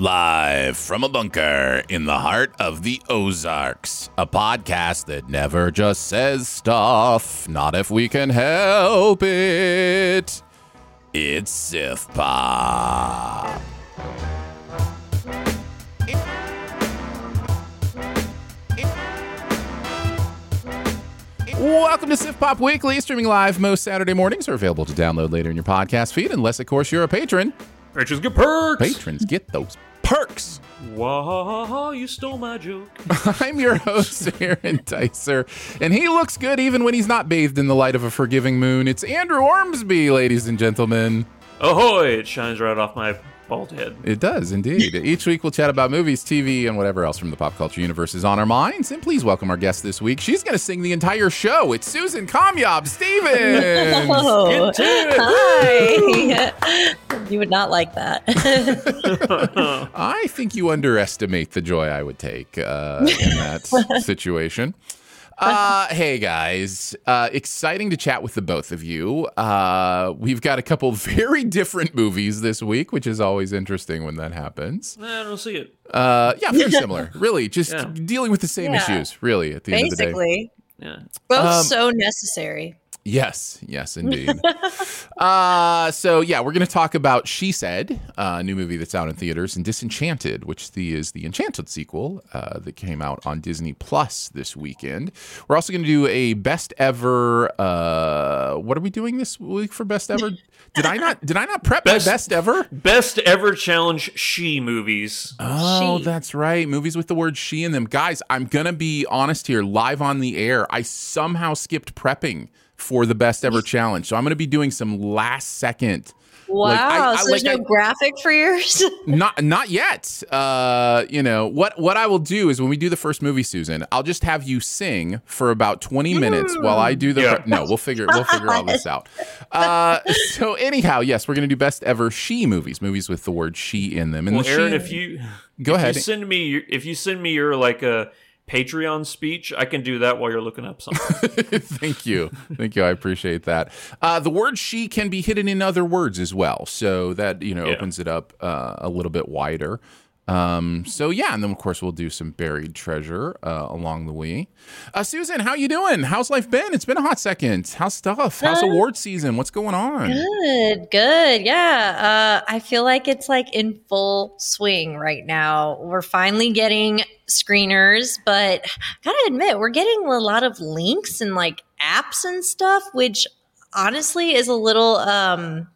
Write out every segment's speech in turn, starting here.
Live from a bunker in the heart of the Ozarks, a podcast that never just says stuff, not if we can help it. It's Sif Pop. Welcome to Sif Pop Weekly, streaming live most Saturday mornings, are available to download later in your podcast feed, unless, of course, you're a patron. Patrons get perks. Patrons get those perks. Whoa, you stole my joke. I'm your host, Aaron Dicer, and he looks good even when he's not bathed in the light of a forgiving moon. It's Andrew Ormsby, ladies and gentlemen. Ahoy! It shines right off my bald head. It does indeed. Each week we'll chat about movies, TV, and whatever else from the pop culture universe is on our minds. And please welcome our guest this week. She's going to sing the entire show. It's Susan Kamyab Stevens. Oh, Get to it. hi. you would not like that. I think you underestimate the joy I would take uh, in that situation. Uh, hey guys, uh, exciting to chat with the both of you. Uh, we've got a couple very different movies this week, which is always interesting when that happens. I don't see it. Uh, yeah, very similar. Really, just Yeah. dealing with the same Yeah. issues. Really, at the end of the day. Basically, Yeah. both Um, so necessary. Yes, yes, indeed. uh, so yeah, we're going to talk about She Said, uh, a new movie that's out in theaters, and Disenchanted, which the, is the Enchanted sequel uh, that came out on Disney Plus this weekend. We're also going to do a best ever. Uh, what are we doing this week for best ever? Did I not? Did I not prep Best- my best ever? Best ever challenge she movies. Oh, She. that's right. Movies with the word she in them. Guys, I'm going to be honest here, live on the air. I somehow skipped prepping for the best ever challenge. So I'm going to be doing some last second. Wow. like, I- I- so there's like, no I- graphic for yours? Not not yet. Uh, you know, what what I will do is when we do the first movie, Susan, I'll just have you sing for about 20 minutes while I do the Yeah. No, we'll figure we'll figure all this out. Uh, so anyhow, yes, we're going to do best ever she movies, movies with the word she in them. And Well, the Aaron, she, if you Go if ahead. you send me your, if you send me your like a Patreon speech, I can do that while you're looking up something. Thank you. Thank you. I appreciate that. Uh, the word she can be hidden in other words as well. So that, you know, Yeah. opens it up uh, a little bit wider. Um, so yeah, and then of course we'll do some buried treasure uh, along the way. Uh, Susan, how you doing? How's life been? It's been a hot second. How's stuff? How's award season? What's going on? good, good. Yeah. Uh, I feel like it's like in full swing right now. We're finally getting screeners, but gotta admit, we're getting a lot of links and like apps and stuff, which honestly is a little um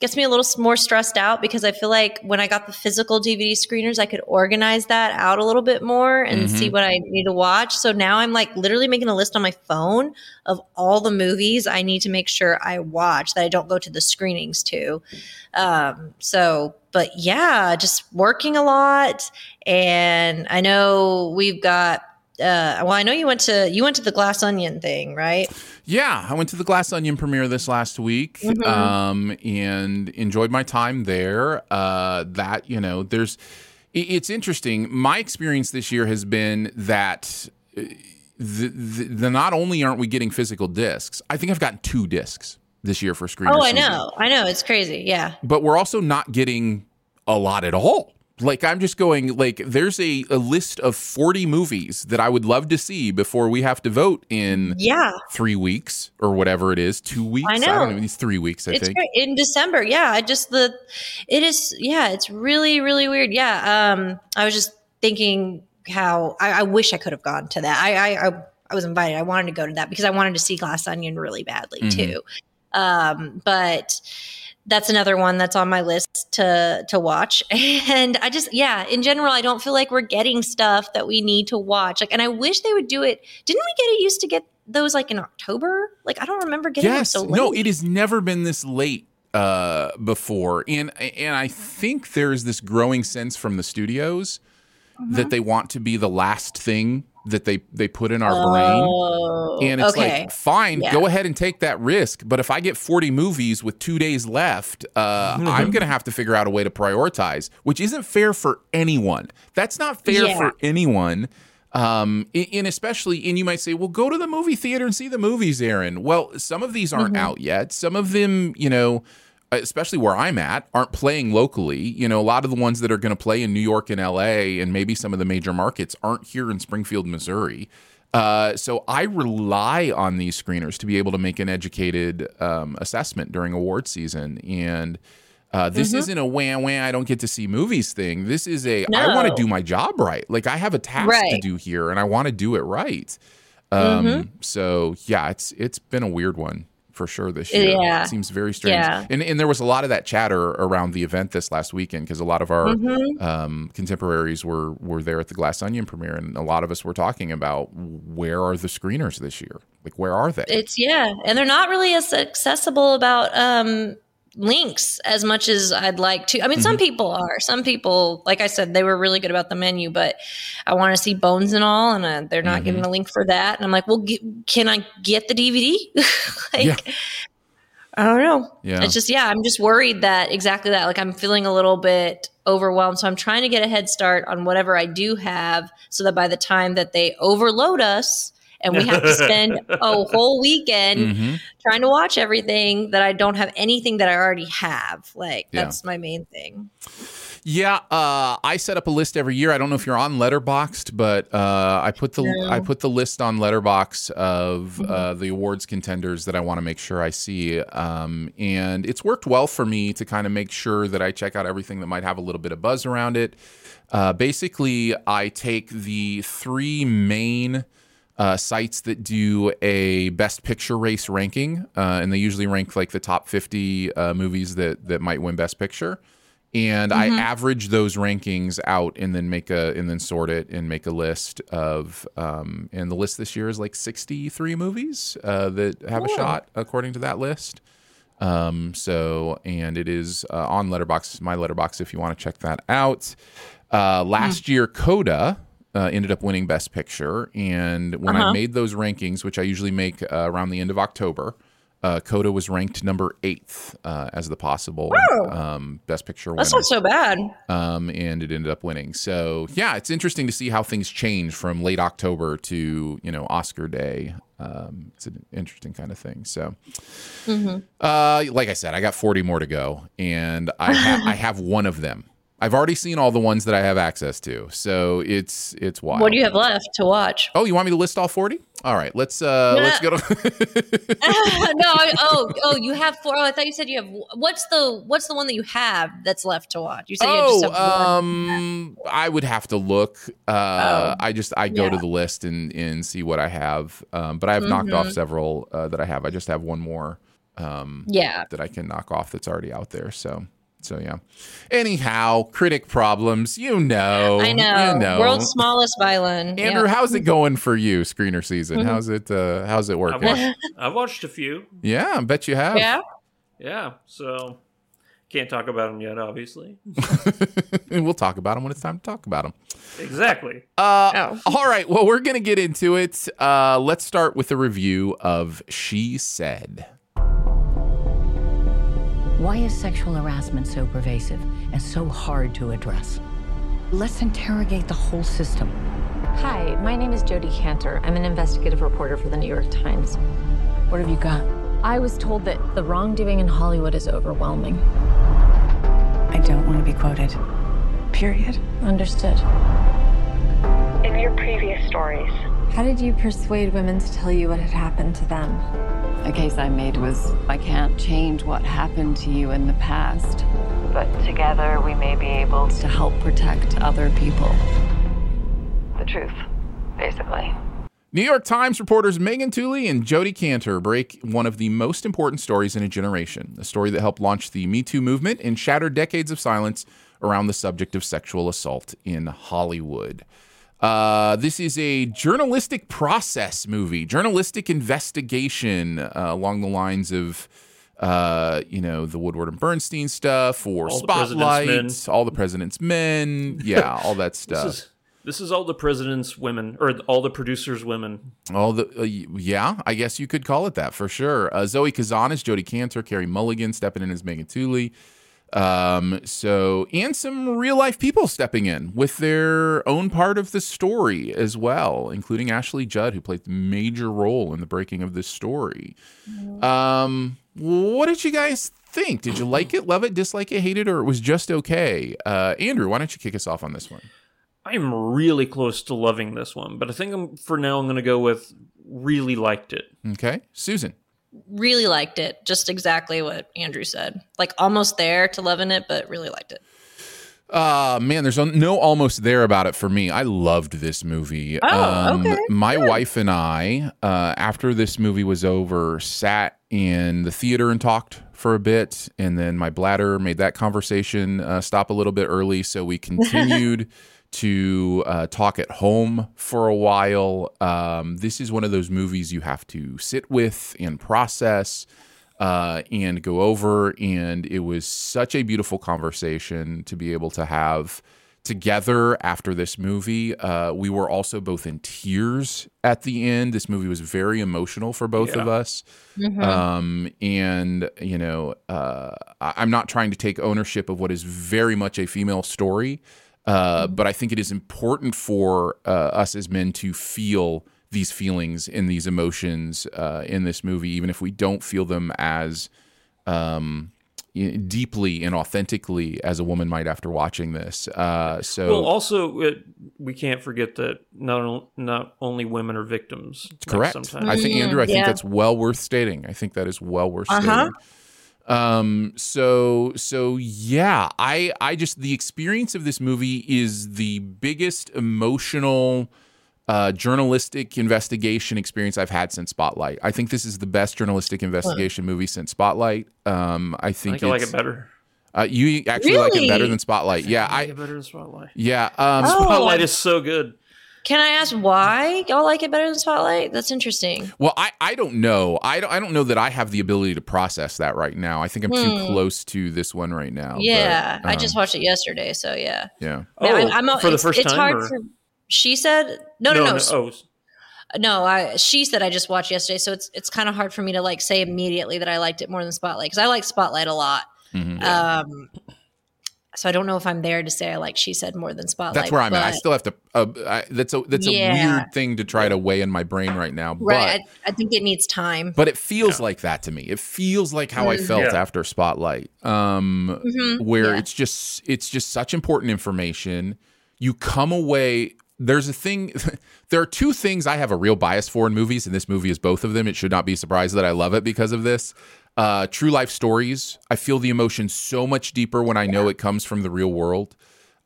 gets me a little more stressed out because I feel like when I got the physical DVD screeners, I could organize that out a little bit more and see what I need to watch. So now I'm like literally making a list on my phone of all the movies I need to make sure I watch that I don't go to the screenings to. Um, so, but yeah, just working a lot. And I know we've got, uh, well, I know you went to, you went to the glass onion thing, right? Yeah, I went to the Glass Onion premiere this last week Mhm. um, and enjoyed my time there. Uh, that, you know, there's, it's interesting. My experience this year has been that uh, the, the, the not only aren't we getting physical discs, I think I've gotten two discs this year for screen. Oh, I know. I know. It's crazy. Yeah. But we're also not getting a lot at all. Like I'm just going like there's a, a list of 40 movies that I would love to see before we have to vote in Yeah, three weeks or whatever it is, two weeks. I know. don't know. It's three weeks, I it's think. great. in December. Yeah, I just the it is. Yeah, it's really really weird. Yeah, um, I was just thinking how I, I wish I could have gone to that. I, I I I was invited. I wanted to go to that because I wanted to see Glass Onion really badly Mhm. too. Um, but that's another one that's on my list to to watch. And I just yeah, in general, I don't feel like we're getting stuff that we need to watch. Like, and I wish they would do it. Didn't we get it used to get those like in October? Like, I don't remember getting yes. them so late. No, it has never been this late uh before. And and I think there's this growing sense from the studios Mm-hmm. that they want to be the last thing that they they put in our brain. Oh, And it's okay. like, fine, Yeah. go ahead and take that risk. But if I get 40 movies with two days left, uh, I'm going to have to figure out a way to prioritize, which isn't fair for anyone. That's not fair Yeah. for anyone. Um, and especially, and you might say, well, go to the movie theater and see the movies, Aaron. Well, some of these aren't out yet. Some of them, you know, especially where I'm at, aren't playing locally. You know, a lot of the ones that are going to play in New York and LA and maybe some of the major markets aren't here in Springfield, Missouri. Uh, so I rely on these screeners to be able to make an educated um, assessment during award season. And uh, this Mm-hmm. isn't a wham wham, I don't get to see movies thing. This is a I want to do my job right. Like I have a task to do here and I want to do it right. Um, Mm-hmm. So yeah, it's it's been a weird one for sure this year. Yeah. It seems very strange. Yeah. And and there was a lot of that chatter around the event this last weekend because a lot of our Mm-hmm. um, contemporaries were were there at the Glass Onion premiere, and a lot of us were talking about where are the screeners this year? Like where are they? It's yeah, and they're not really as accessible about um links as much as I'd like to. I mean, Mm-hmm. some people are. Some people, like I said, they were really good about the menu, but I want to see Bones and all, and uh, they're not Mm-hmm. giving a link for that. And I'm like, well, get, can I get the DVD? like, Yeah. I don't know. Yeah. It's just yeah, I'm just worried that exactly that. Like I'm feeling a little bit overwhelmed, so I'm trying to get a head start on whatever I do have, so that by the time that they overload us and we have to spend a whole weekend Mhm. trying to watch everything, that I don't have anything that I already have. Like Yeah. that's my main thing. Yeah, uh, I set up a list every year. I don't know if you're on Letterboxd, but uh, I put the No. I put the list on Letterboxd of uh, the awards contenders that I want to make sure I see, um, and it's worked well for me to kind of make sure that I check out everything that might have a little bit of buzz around it. Uh, basically, I take the three main uh, sites that do a best picture race ranking, uh, and they usually rank like the top 50 uh, movies that that might win best picture. And I average those rankings out and then make a and then sort it and make a list of um, and the list this year is like 63 movies uh, that have a shot according to that list. Um, so, and it is uh, on Letterboxd, my Letterboxd, if you want to check that out. Uh, last year, Coda uh, ended up winning Best Picture, and when I made those rankings, which I usually make uh, around the end of October, uh, Coda was ranked number eighth uh, as the possible um, Best Picture winner That's not so bad. um, and it ended up winning. So yeah, it's interesting to see how things change from late October to you know Oscar Day. Um, it's an interesting kind of thing. So, uh, like I said, I got forty more to go, and I ha- I have one of them. I've already seen all the ones that I have access to, so it's it's wild. What do you have left to watch? Oh, you want me to list all forty? All right, let's uh let's go to no, I, oh, oh, you have four. Oh, I thought you said you have. What's the What's the one that you have that's left to watch? You said you just Oh, have one. um, I would have to look. Uh, Oh, I just I go to the list and and see what I have. Um, but I've knocked Mm-hmm. off several uh, that I have. I just have one more um Yeah, that I can knock off that's already out there. So so yeah. Anyhow, critic problems. You know. I know. You know. World's smallest violin. Andrew, Yeah. how's it going for you, screener season? Mm-hmm. How's it? Uh, how's it I've working? watched, I've watched a few. Yeah, I bet you have. Yeah. Yeah, so can't talk about them yet, obviously. and we'll talk about them when it's time to talk about them. Exactly. Uh, Oh. All right. Well, we're going to get into it. Uh, let's start with a review of She Said. Why is sexual harassment so pervasive and so hard to address? Let's interrogate the whole system. Hi, my name is Jodi Kantor. I'm an investigative reporter for the New York Times. What have you got? I was told that the wrongdoing in Hollywood is overwhelming. I don't want to be quoted. period. Understood. In your previous stories, how did you persuade women to tell you what had happened to them? The case I made was I can't change what happened to you in the past, but together we may be able to help protect other people. The truth, basically. New York Times reporters Megan Twohey and Jodi Kantor break one of the most important stories in a generation, a story that helped launch the Me Too movement and shattered decades of silence around the subject of sexual assault in Hollywood. Uh, this is a journalistic process movie, journalistic investigation uh, along the lines of, uh, you know, the Woodward and Bernstein stuff or All Spotlight, Men. all the President's Men. Yeah, all that stuff. This is this is all the president's women or all the producers' women. All the uh, yeah, I guess you could call it that for sure. Uh, Zoe Kazan is Jodi Kantor, Carey Mulligan stepping in as Megan Twohey. Um, so and some real life people stepping in with their own part of the story as well, including Ashley Judd, who played the major role in the breaking of this story. Um, what did you guys think? Did you like it, love it, dislike it, hate it, or it was just okay? Uh, Andrew, why don't you kick us off on this one? I'm really close to loving this one, but I think I'm for now I'm going to go with really liked it. Okay, Susan. Really liked it. Just exactly what Andrew said. Like almost there to loving it, but really liked it. Uh man, there's no almost there about it for me. I loved this movie. Um, Oh, okay. My wife and I, uh, after this movie was over, sat in the theater and talked for a bit, and then my bladder made that conversation uh, stop a little bit early, so we continued to uh, talk at home for a while. Um, this is one of those movies you have to sit with and process uh, and go over. And it was such a beautiful conversation to be able to have together after this movie. Uh, we were also both in tears at the end. This movie was very emotional for both of Yeah. us. Um, and, you know, uh, I'm not trying to take ownership of what is very much a female story. Uh, but I think it is important for uh, us as men to feel these feelings and these emotions uh, in this movie, even if we don't feel them as um, deeply and authentically as a woman might after watching this. Uh, so, Well, also it, we can't forget that not on- not only women are victims. like, correct. Sometimes. I think Andrew. I think that's well worth stating. I think that is well worth Uh-huh. stating. Um. So. So yeah. I. I just the experience of this movie is the biggest emotional. Uh, journalistic investigation experience I've had since Spotlight. I think this is the best journalistic investigation movie since Spotlight. Um, I I think, think I like it better. Uh, you actually like it better than Spotlight. Yeah, I like it better than Spotlight. yeah. Um, Oh. Spotlight is so good. Can I ask why y'all like it better than Spotlight? That's interesting. Well, I, I don't know. I don't, I don't know that I have the ability to process that right now. I think I'm too Hmm. close to this one right now. but, Yeah, I um, just watched it yesterday, so yeah. yeah. Oh, I- I'm a- for the it's- first it's time. hard or- for- she said no, no, no. Oh, No, I she said I just watched yesterday, so it's it's kind of hard for me to like say immediately that I liked it more than Spotlight because I like Spotlight a lot. Mhm. Um, so I don't know if I'm there to say I like she said more than Spotlight. That's where I'm at. I still have to. Uh, I, that's a that's a weird thing to try to weigh in my brain right now. But right. I, I think it needs time. but it feels like that to me. It feels like how I Mm. felt Yeah. after Spotlight, um, Mhm, where yeah. it's just it's just such important information. You come away. There's a thing. there are two things I have a real bias for in movies, and this movie is both of them. It should not be surprised that I love it because of this. Uh, true life stories. I feel the emotion so much deeper when I know it comes from the real world.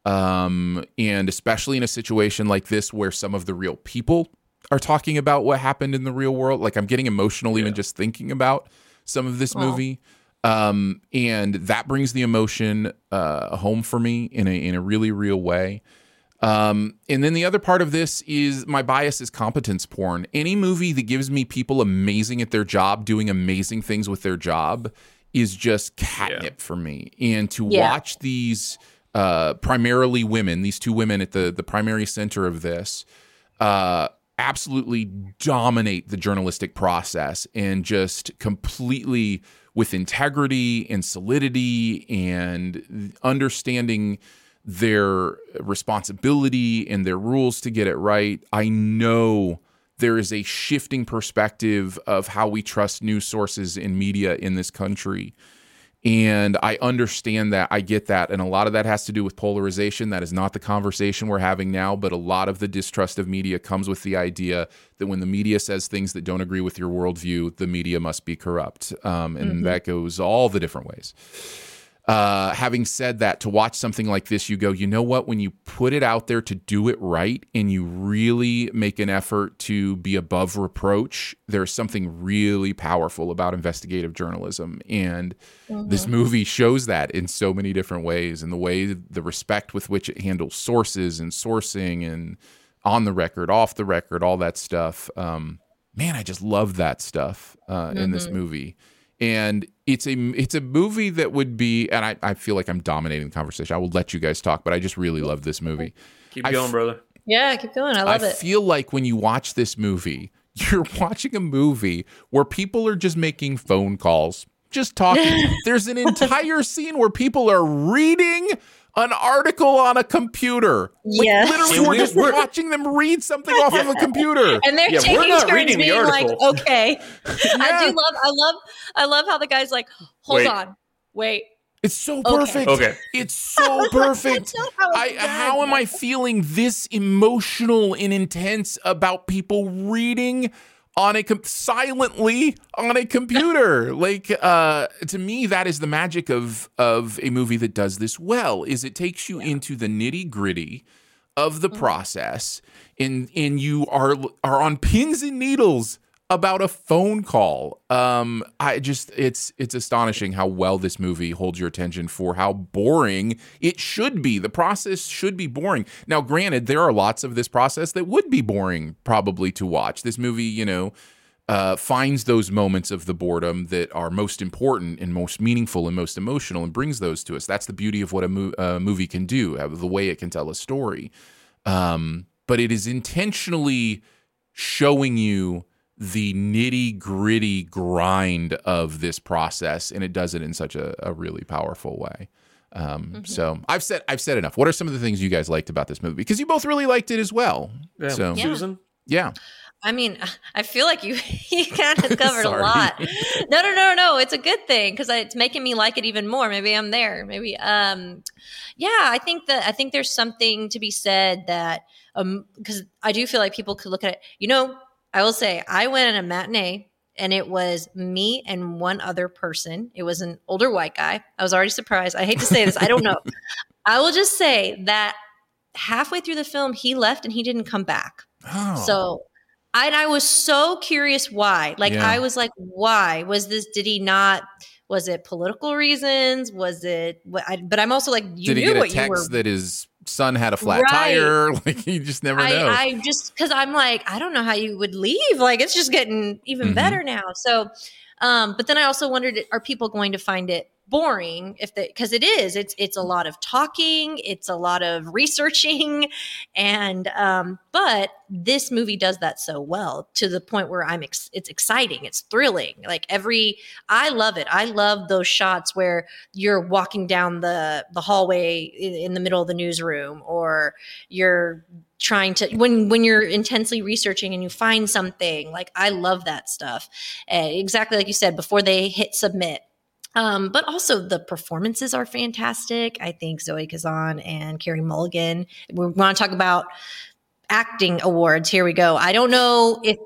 Um, and especially in a situation like this where some of the real people are talking about what happened in the real world like i'm getting emotional even just thinking about some of this movie. Um, and that brings the emotion uh, home for me in a in a really real way um, and then the other part of this is my bias is competence porn. Any movie that gives me people amazing at their job, doing amazing things with their job, is just catnip for me. And to Yeah. watch these uh, primarily women, these two women at the the primary center of this, uh, absolutely dominate the journalistic process and just completely with integrity and solidity and understanding their responsibility and their rules to get it right. I know there is a shifting perspective of how we trust news sources and media in this country. And I understand that. I get that. And a lot of that has to do with polarization. That is not the conversation we're having now. But a lot of the distrust of media comes with the idea that when the media says things that don't agree with your worldview, the media must be corrupt. Um, and mm-hmm. that goes all the different ways uh, having said that, to watch something like this, you go, you know what? When you put it out there to do it right and you really make an effort to be above reproach, there's something really powerful about investigative journalism. And mm-hmm. this movie shows that in so many different ways and the way the respect with which it handles sources and sourcing and on the record, off the record, all that stuff. Um, man, I just love that stuff uh, mm-hmm. in this mm-hmm. movie and it's a it's a movie that would be and I, I feel like I'm dominating the conversation. I will let you guys talk, but I just really love this movie. Keep going, brother. Yeah, keep going. I love I it. I feel like when you watch this movie, you're watching a movie where people are just making phone calls, just talking. There's an entire scene where people are reading an article on a computer. Like, yeah. Literally, we're just watching them read something off of a computer. And they're yeah, taking we're not turns being like, okay. yeah. I do love, I love, I love how the guy's like, hold wait. on, wait. It's so perfect. Okay. okay. It's so perfect. how, I, how am I feeling this emotional and intense about people reading on a com- silently on a computer like uh to me that is the magic of of a movie that does this well is it takes you yeah. into the nitty gritty of the mm-hmm. process and and you are are on pins and needles about a phone call. Um, I just it's it's astonishing how well this movie holds your attention for how boring it should be. The process should be boring. Now, granted, there are lots of this process that would be boring probably to watch. This movie, you know, uh, finds those moments of the boredom that are most important and most meaningful and most emotional and brings those to us. That's the beauty of what a mo- uh, movie can do, the way it can tell a story. Um, but it is intentionally showing you the nitty gritty grind of this process, and it does it in such a, a really powerful way. Um, mm-hmm. So I've said I've said enough. What are some of the things you guys liked about this movie? Because you both really liked it as well. Yeah. So yeah. Susan, yeah. I mean, I feel like you you kind of covered a lot. No, no, no, no. It's a good thing because it's making me like it even more. Maybe I'm there. Maybe, um, yeah. I think that I think there's something to be said that um because I do feel like people could look at it. You know, I will say I went on a matinee and it was me and one other person. It was an older white guy. I was already surprised. I hate to say this. I don't know. I will just say that halfway through the film, he left and he didn't come back. Oh. So I, and I was so curious why. Like, yeah. I was like, why was this? Did he not? Was it political reasons? Was it? I, but I'm also like, you did he knew get what a text you were. that is son had a flat right. tire. Like you just never know. I, I just because I'm like, I don't know how you would leave. Like it's just getting even mm-hmm. better now. So, um, but then I also wondered, are people going to find it boring if they because it is it's it's a lot of talking it's a lot of researching and um but this movie does that so well to the point where i'm ex- it's exciting it's thrilling like every i love it i love those shots where you're walking down the the hallway in, in the middle of the newsroom or you're trying to when when you're intensely researching and you find something like i love that stuff uh, exactly like you said before they hit submit um, but also the performances are fantastic. I think Zoe Kazan and Carey Mulligan. We want to talk about acting awards. Here we go. I don't know if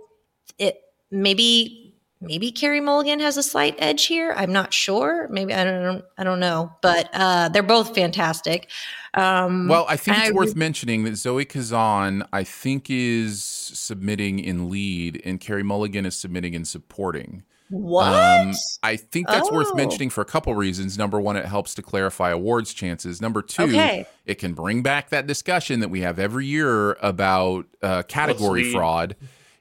it maybe maybe Carey Mulligan has a slight edge here. I'm not sure. Maybe I don't I don't know. But uh, they're both fantastic. Um, well, I think it's I, worth mentioning that Zoe Kazan, I think, is submitting in lead, and Carey Mulligan is submitting in supporting. What? Um, I think that's oh. worth mentioning for a couple reasons. Number one, it helps to clarify awards chances. Number two, okay. it can bring back that discussion that we have every year about uh, category fraud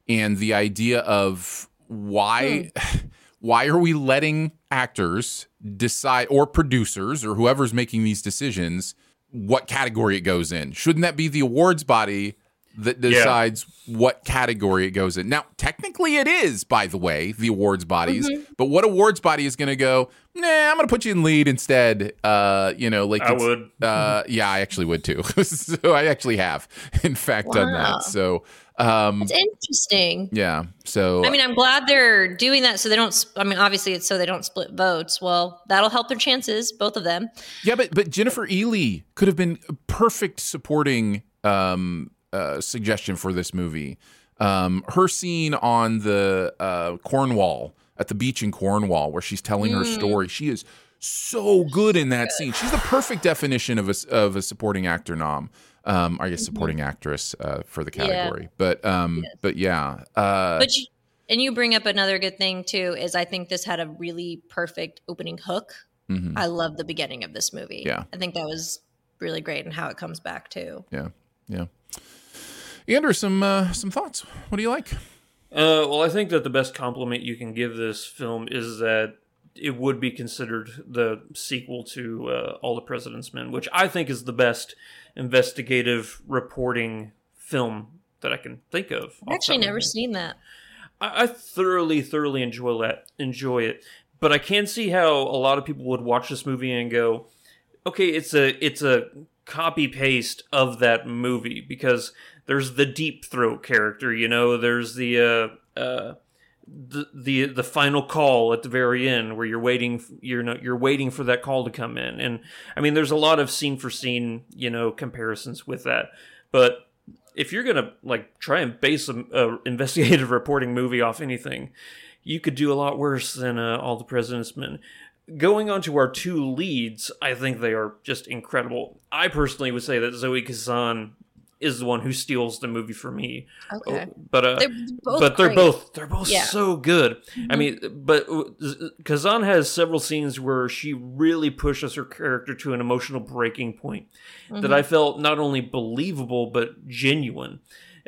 and the idea of why hmm. why are we letting actors decide or producers or whoever's making these decisions what category it goes in? Shouldn't that be the awards body that decides yeah. what category it goes in. Now, technically, it is, by the way, the awards bodies. Mm-hmm. But what awards body is going to go? Nah, I'm going to put you in lead instead. Uh, you know, like I would. Uh, yeah, I actually would too. so I actually have, in fact, wow. done that. So Um, It's interesting. yeah. So I mean, I'm glad they're doing that so they don't. sp- I mean, obviously, it's so they don't split votes. Well, that'll help their chances, both of them. Yeah, but but Jennifer Ehle could have been perfect supporting um, uh, suggestion for this movie. Um, her scene on the uh, Cornwall at the beach in Cornwall, where she's telling her story, she is so good in that scene. She's the perfect definition of a of a supporting actor nom. Um, I guess supporting actress uh, for the category, but um, but yeah, uh, But and you bring up another good thing too is I think this had a really perfect opening hook. mhm, I love the beginning of this movie. Yeah. I think that was really great and how it comes back too. yeah, yeah. Andrew, some uh, some thoughts. What do you like? Uh, well, I think that the best compliment you can give this film is that it would be considered the sequel to uh, All the President's Men, which I think is the best investigative reporting film that I can think of. I've actually off the top of my never head. seen that. I, I thoroughly, thoroughly enjoy that. Enjoy it, but I can see how a lot of people would watch this movie and go, "Okay, it's a it's a copy paste of that movie because there's the deep throat character, you know, there's the uh, uh, the the the final call at the very end where you're waiting you're not you're waiting for that call to come in. And i mean there's a lot of scene for scene you know comparisons with that. But if you're gonna like try and base a, a investigative reporting movie off anything you could do a lot worse than uh, all the president's men. Going on to our two leads i think they are just incredible. I personally would say that zoe kazan is the one who steals the movie for me Okay. Oh, but uh, They're both but they're great. both they're both Yeah. Mm-hmm. so good. I mean, but uh, Kazan has several scenes where she really pushes her character to an emotional breaking point Mm-hmm. that I felt not only believable but genuine.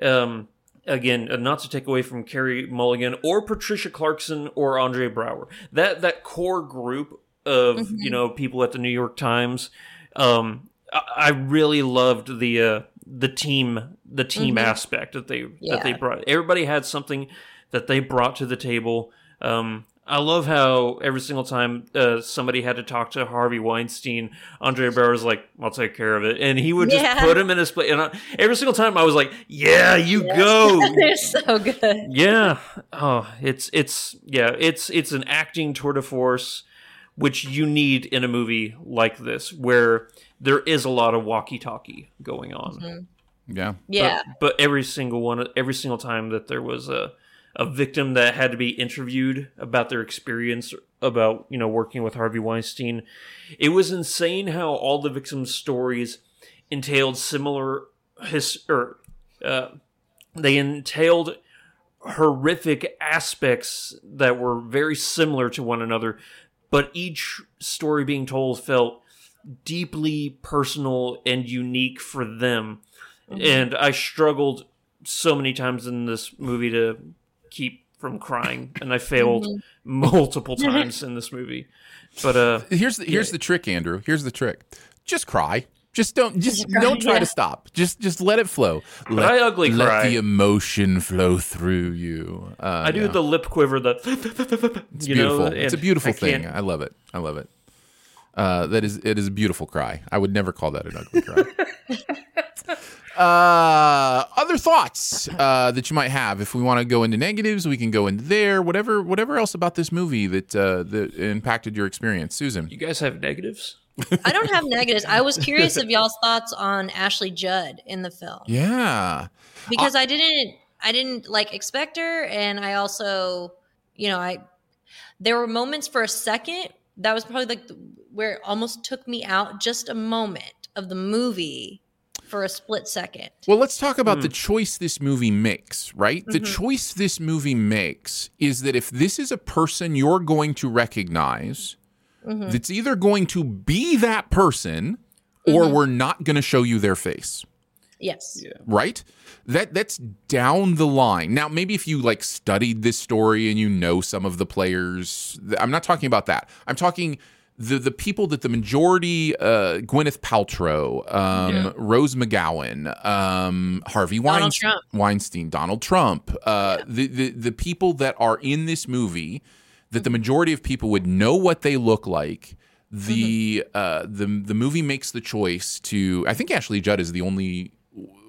Um, again, uh, not to take away from Carey Mulligan or Patricia Clarkson or Andre Braugher. That that core group of Mm-hmm. you know people at the New York Times. Um, I, I really loved the uh, the team the team aspect that they that they brought. Everybody had something that they brought to the table. Um, I love how every single time uh, somebody had to talk to Harvey Weinstein, Andre Braugher's like, "I'll take care of it," and he would just Yeah. put him in his place. And I, every single time, I was like, "Yeah, you go." They're so good. yeah. Oh, it's it's yeah, it's it's an acting tour de force, which you need in a movie like this, where there is a lot of walkie-talkie going on. Yeah. Yeah. But, but every single one, every single time that there was a a victim that had to be interviewed about their experience about you know working with Harvey Weinstein, it was insane how all the victims' stories entailed similar his or uh, they entailed horrific aspects that were very similar to one another, but each story being told felt deeply personal and unique for them. And I struggled so many times in this movie to keep from crying, and I failed multiple times in this movie. But uh, Here's the, here's the trick, Andrew. Here's the trick. Just cry. Just don't just cry, don't try yeah. to stop. Just just let it flow. Let, I ugly let cry. the emotion flow through you. Uh, I do yeah. the lip quiver that It's beautiful. know, it's a beautiful I thing. I love it. I love it. Uh, that is it is a beautiful cry. I would never call that an ugly cry. uh, other thoughts uh, that you might have. If we want to go into negatives, we can go into there. Whatever whatever else about this movie that uh, that impacted your experience, Susan. You guys have negatives? I don't have negatives. I was curious of y'all's thoughts on Ashley Judd in the film Yeah. because I didn't I didn't like expect her and I also you know I there were moments for a second that was probably like the, where it almost took me out just a moment of the movie for a split second. Well, let's talk about the choice this movie makes, right? The Mm-hmm. choice this movie makes is that if this is a person you're going to recognize, Mm-hmm. that's either going to be that person or Mm-hmm. we're not going to show you their face. Yes. Right? That that's down the line. Now, maybe if you like studied this story and you know some of the players, I'm not talking about that. I'm talking the the people that the majority uh Gwyneth Paltrow, um Yeah. Rose McGowan, um Harvey Donald Weinstein, Trump. Weinstein, Donald Trump, uh the, the the people that are in this movie that the majority of people would know what they look like. The uh the the movie makes the choice to I think Ashley Judd is the only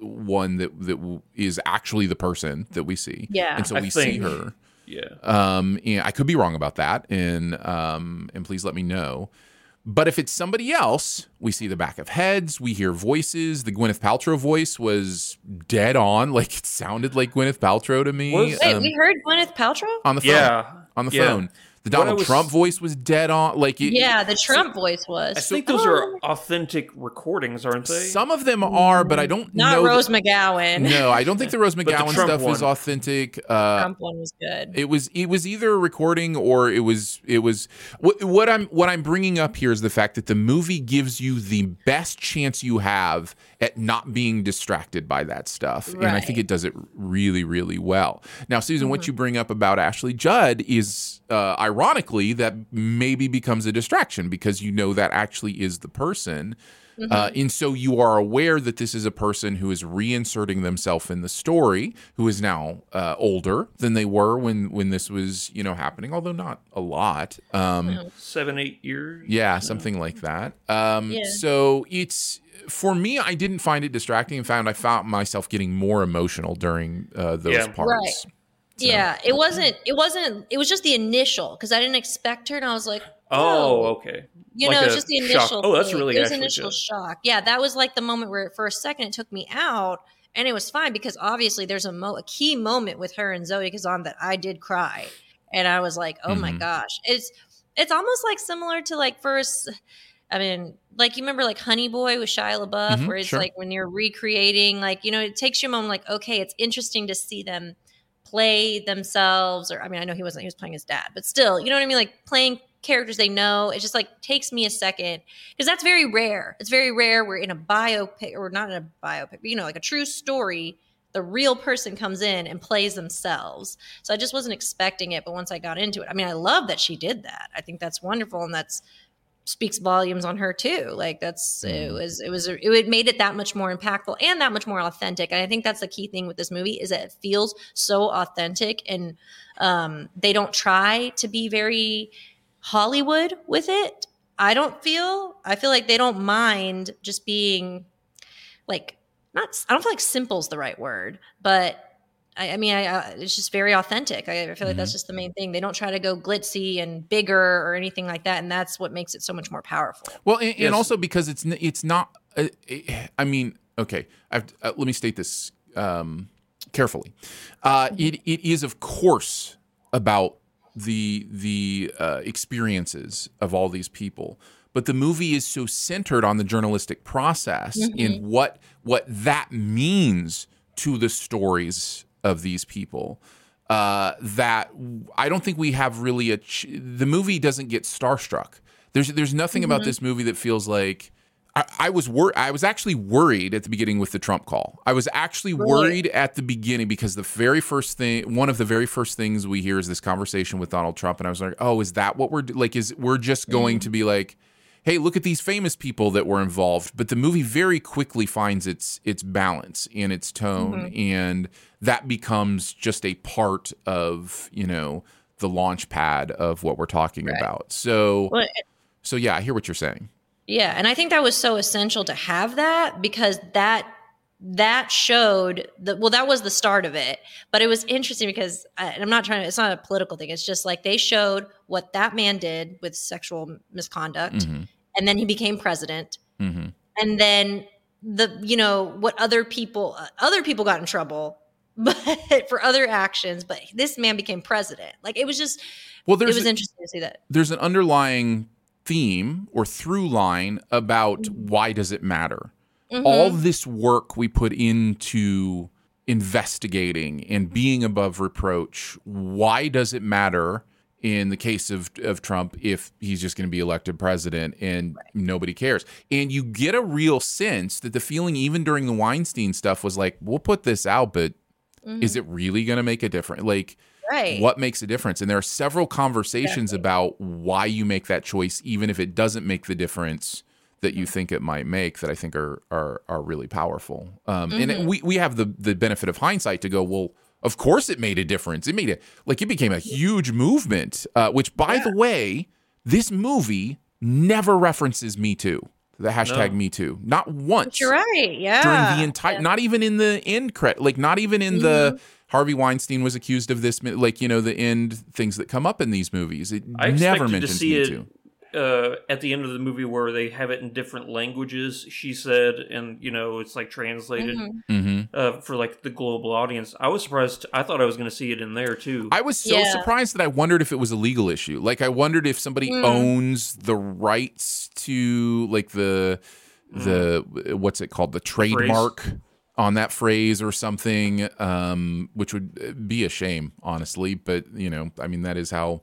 one that that w- is actually the person that we see. Yeah. and so I we see her. Yeah. Um, and I could be wrong about that, and um, and please let me know. But if it's somebody else, we see the back of heads, we hear voices. The Gwyneth Paltrow voice was dead on, like it sounded like Gwyneth Paltrow to me. Was- Wait, um, we heard Gwyneth Paltrow? on the phone. Yeah. on the Yeah. phone. The Donald was- Trump voice was dead on. Like it, Yeah, the Trump voice was. I think those are authentic recordings, aren't they? some of them are, but I don't Not know. Rose McGowan. no, I don't think the Rose McGowan Trump stuff was authentic. Uh, Trump one was good. it was it was either a recording or it was it was what, what I'm what I'm bringing up here is the fact that the movie gives you the best chance you have at not being distracted by that stuff and I think it does it really really well. Now Susan what you bring up about Ashley Judd is uh, ironically that maybe becomes a distraction because you know that actually is the person uh, and so you are aware that this is a person who is reinserting themselves in the story, who is now uh, older than they were when when this was you know happening, although not a lot. Um, Seven, eight years. yeah, something like that. Um, Yeah. So it's for me, I didn't find it distracting. In fact, I found myself getting more emotional during uh, those Yeah. parts. Right. yeah, it wasn't. It wasn't. It was just the initial because I didn't expect her, and I was like, Oh, "Oh." okay. You Like know, just the shock. initial. Oh, that's really It was initial Judd. shock. Yeah, that was like the moment where, for a second, it took me out, and it was fine because obviously there's a mo- a key moment with her and Zoe Kazan that I did cry, and I was like, oh my Mhm. gosh, it's it's almost like similar to like first. I mean, like you remember like Honey Boy with Shia LaBeouf, Mhm, where it's sure. like when you're recreating, like you know, it takes you a moment, like okay, it's interesting to see them play themselves, or I mean, I know he wasn't, he was playing his dad, but still, you know what I mean, like playing characters they know. It just like takes me a second because that's very rare. It's very rare. We're in a biopic, or not in a biopic, but you know, like a true story. The real person comes in and plays themselves. So I just wasn't expecting it, but once I got into it, I mean, I love that she did that. I think that's wonderful, and that's speaks volumes on her too. Like that's it was it was it, it made it that much more impactful and that much more authentic. And I think that's the key thing with this movie is that it feels so authentic and um, they don't try to be very Hollywood with it. I don't feel. I feel like they don't mind just being like not. I don't feel like simple's the right word, but I, I mean, I, uh, it's just very authentic. I, I feel like that's just the main thing. They don't try to go glitzy and bigger or anything like that, and that's what makes it so much more powerful. Well, and, Yes. and also because it's n- it's not. Uh, I mean, okay. I've, uh, let me state this um, carefully. Uh, it it is of course about the the uh, experiences of all these people, but the movie is so centered on the journalistic process and what what that means to the stories of these people uh, that I don't think we have really a. Ch- the movie doesn't get starstruck. There's there's nothing about this movie that feels like. I, I was wor- I was actually worried at the beginning with the Trump call. I was actually worried at the beginning because the very first thing, one of the very first things we hear is this conversation with Donald Trump, and I was like, oh, is that what we're do- like? Is we're just mm-hmm. going to be like, hey, look at these famous people that were involved. But the movie very quickly finds its its balance and its tone, mm-hmm. and that becomes just a part of you know the launch pad of what we're talking about. So Well, so yeah, I hear what you're saying. Yeah, and I think that was so essential to have that because that that showed that well that was the start of it. But it was interesting because I, and i'm not trying to it's not a political thing. It's just like they showed what that man did with sexual misconduct Mhm. and then he became president. Hmm and then the you know what other people uh, other people got in trouble but for other actions but this man became president. Like it was just Well, it was a- interesting to see that. there's an underlying theme or through line about mm-hmm. why does it matter? Mm-hmm. All this work we put into investigating and being above reproach why does it matter in the case of, of Trump if he's just going to be elected president and nobody cares? And you get a real sense that the feeling even during the Weinstein stuff was like we'll put this out but mm-hmm. is it really going to make a difference? Like right what makes a difference and there are several conversations about why you make that choice even if it doesn't make the difference that you think it might make that i think are are, are really powerful um, and it- we, we have the the benefit of hindsight to go well of course it made a difference it made it like it became a huge movement uh, which by the way this movie never references me too the hashtag No. Me Too. Not once You're right. Yeah. during the entire. Not even in the end credit. Like not even in the Harvey Weinstein was accused of this. Like you know the end things that come up in these movies. It I never expected to see Me it Too. uh, at the end of the movie where they have it in different languages. She said, and you know, it's like translated hmm uh, for like the global audience. I was surprised. I thought I was going to see it in there too. I was so Yeah. surprised that I wondered if it was a legal issue. Like I wondered if somebody Mm. owns the rights to like the the what's it called the trademark on that phrase or something um which would be a shame honestly but you know I mean that is how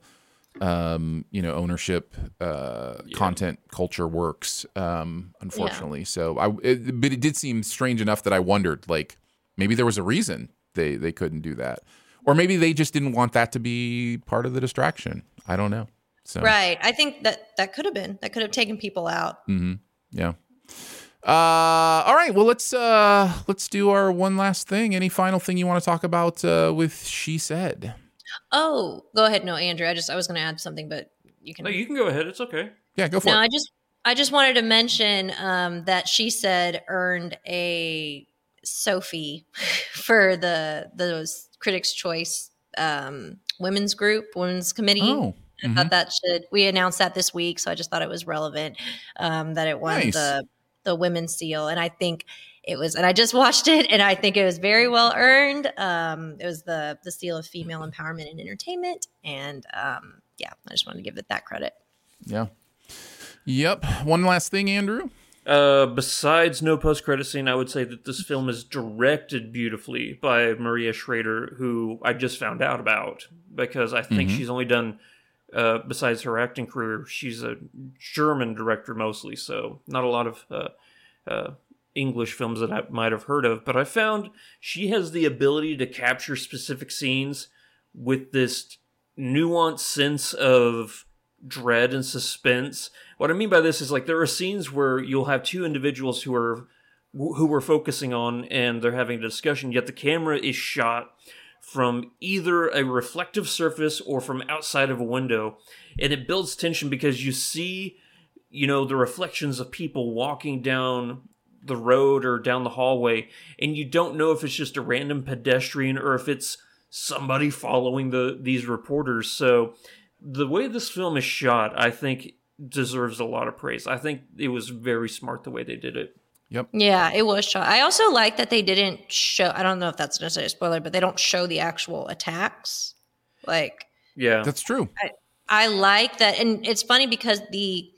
um you know ownership uh content culture works um unfortunately so I it, but it did seem strange enough that I wondered like maybe there was a reason they they couldn't do that or maybe they just didn't want that to be part of the distraction I don't know so Right. I think that that could have been. That could have taken people out. hmm Yeah. Uh, all right. Well, let's uh, let's do our one last thing. Any final thing you want to talk about uh, with she said? Oh, go ahead. No, Andrew. I just I was going to add something, but you can. no, you can go ahead. It's okay. Yeah, go for no, it. I just I just wanted to mention um, that she said earned a Sophie for the those Critics' Choice um, women's group, women's committee. oh, I mhm. thought that should we announced that this week, so I just thought it was relevant um, that it won Nice. the the women's seal, and I think it was, and I just watched it, and I think it was very well earned. Um, it was the the seal of female empowerment and entertainment, and um, yeah, I just wanted to give it that credit. yeah. Yep. One last thing, Andrew. Uh, besides no post credit scene, I would say that this film is directed beautifully by Maria Schrader, who I just found out about because I think Mhm. she's only done, uh, besides her acting career, she's a German director mostly, so not a lot of uh, uh, English films that I might have heard of. But I found she has the ability to capture specific scenes with this nuanced sense of dread and suspense. What I mean by this is like there are scenes where you'll have two individuals who are who we're focusing on and they're having a discussion yet the camera is shot from either a reflective surface or from outside of a window and it builds tension because you see you know the reflections of people walking down the road or down the hallway and you don't know if it's just a random pedestrian or if it's somebody following the these reporters. So the way this film is shot i think deserves a lot of praise. I think it was very smart the way they did it Yeah, it was shot. I also like that they didn't show. I don't know if that's necessarily a spoiler, but they don't show the actual attacks. Like yeah That's true. I like that, and it's funny because the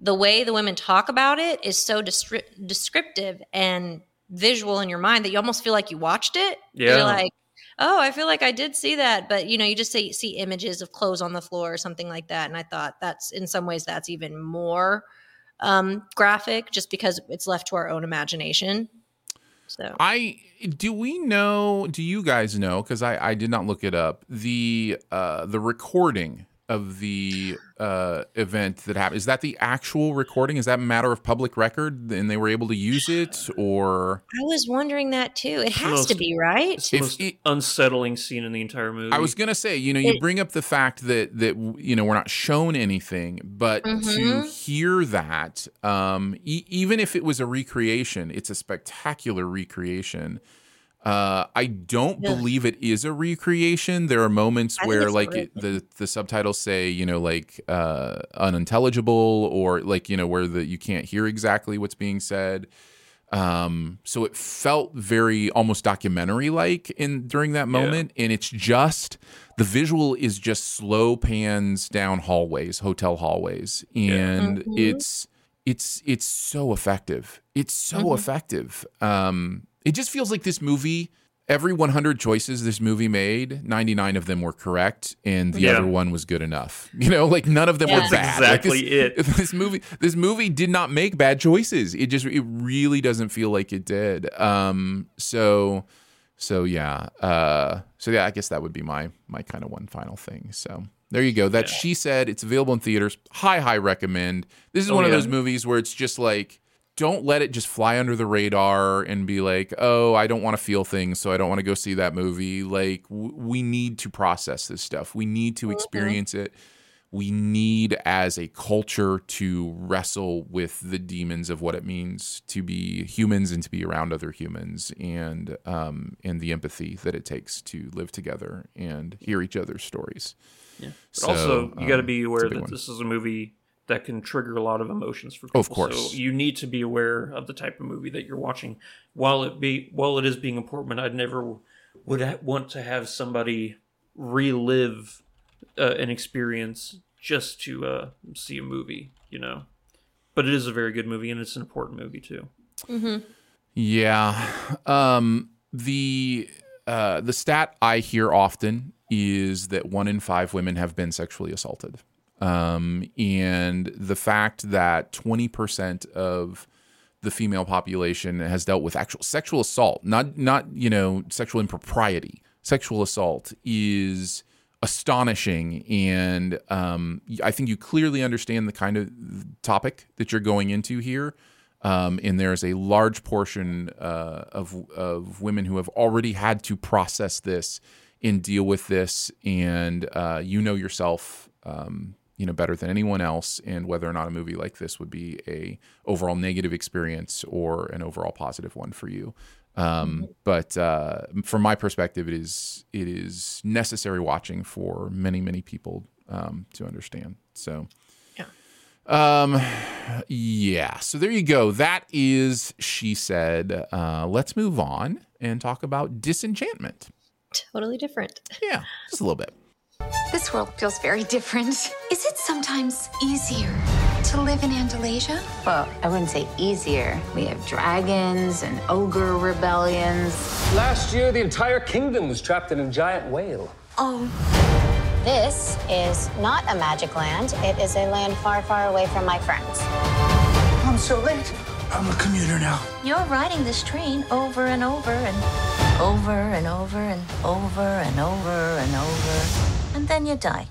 the way the women talk about it is so descri- descriptive and visual in your mind that you almost feel like you watched it. Yeah. You're like, oh, I feel like I did see that, but you know, you just see, see images of clothes on the floor or something like that, and I thought that's in some ways that's even more um, graphic, just because it's left to our own imagination. So I do we know? Do you guys know? Because I I did not look it up. The uh the recording of the uh event that happened is that the actual recording? Is that a matter of public record and they were able to use it or? I was wondering that too. It has most- to be right. it's the If most it- unsettling scene in the entire movie I was gonna say, you know, you It- bring up the fact that that you know we're not shown anything, but to Mhm. hear that, um, e- even if it was a recreation, it's a spectacular recreation. Uh, I don't Yeah. believe it is a recreation. There are moments I where, like, it, the the subtitles say, you know, like uh, unintelligible, or like, you know, where the you can't hear exactly what's being said. Um, so it felt very almost documentary like in during that moment, and it's just the visual is just slow pans down hallways, hotel hallways, and Mhm. it's it's it's so effective. It's so Mhm. effective. Um, it just feels like this movie. Every 100 choices this movie made, 99 of them were correct, and the Yeah. other one was good enough. You know, like none of them Yeah. were That's bad. Like, this- exactly it. this movie this movie did not make bad choices it just it really doesn't feel like it did um so so yeah uh so yeah i guess that would be my my kind of one final thing so there you go that Yeah. she said it's available in theaters high high recommend this is Oh, one of those movies where it's just like don't let it just fly under the radar and be like, oh, I don't want to feel things, so I don't want to go see that movie. Like, w- we need to process this stuff. We need to experience it we need as a culture to wrestle with the demons of what it means to be humans and to be around other humans and um, and the empathy that it takes to live together and hear each other's stories. Yeah. But so, also, you got to be um, aware that one. this is a movie that can trigger a lot of emotions for people. Of course, so you need to be aware of the type of movie that you're watching. While it be while it is being important, I'd never would want to have somebody relive uh, an experience just to uh, see a movie, you know. But it is a very good movie, and it's an important movie too. Mm-hmm. Yeah, um, the uh, the stat I hear often is that one in five women have been sexually assaulted, um, and the fact that twenty percent of the female population has dealt with actual sexual assault, not not you know sexual impropriety. Sexual assault is astonishing. And um, I think you clearly understand the kind of topic that you're going into here. Um, and there's a large portion uh, of, of women who have already had to process this and deal with this. And uh, you know yourself, um, you know, better than anyone else, and whether or not a movie like this would be a overall negative experience or an overall positive one for you. Um, but uh, from my perspective, it is it is necessary watching for many many people um, to understand. So, yeah, um, yeah. So there you go. That is she said. Uh, let's move on and talk about disenchantment. Totally different. Yeah, just a little bit. This world feels very different. Is it sometimes easier to live in Andalasia? Well, I wouldn't say easier. We have dragons and ogre rebellions. Last year, the entire kingdom was trapped in a giant whale. Oh. This is not a magic land. It is a land far, far away from my friends. I'm so late. I'm a commuter now. You're riding this train over and over and over and over and over and over and over and then you die.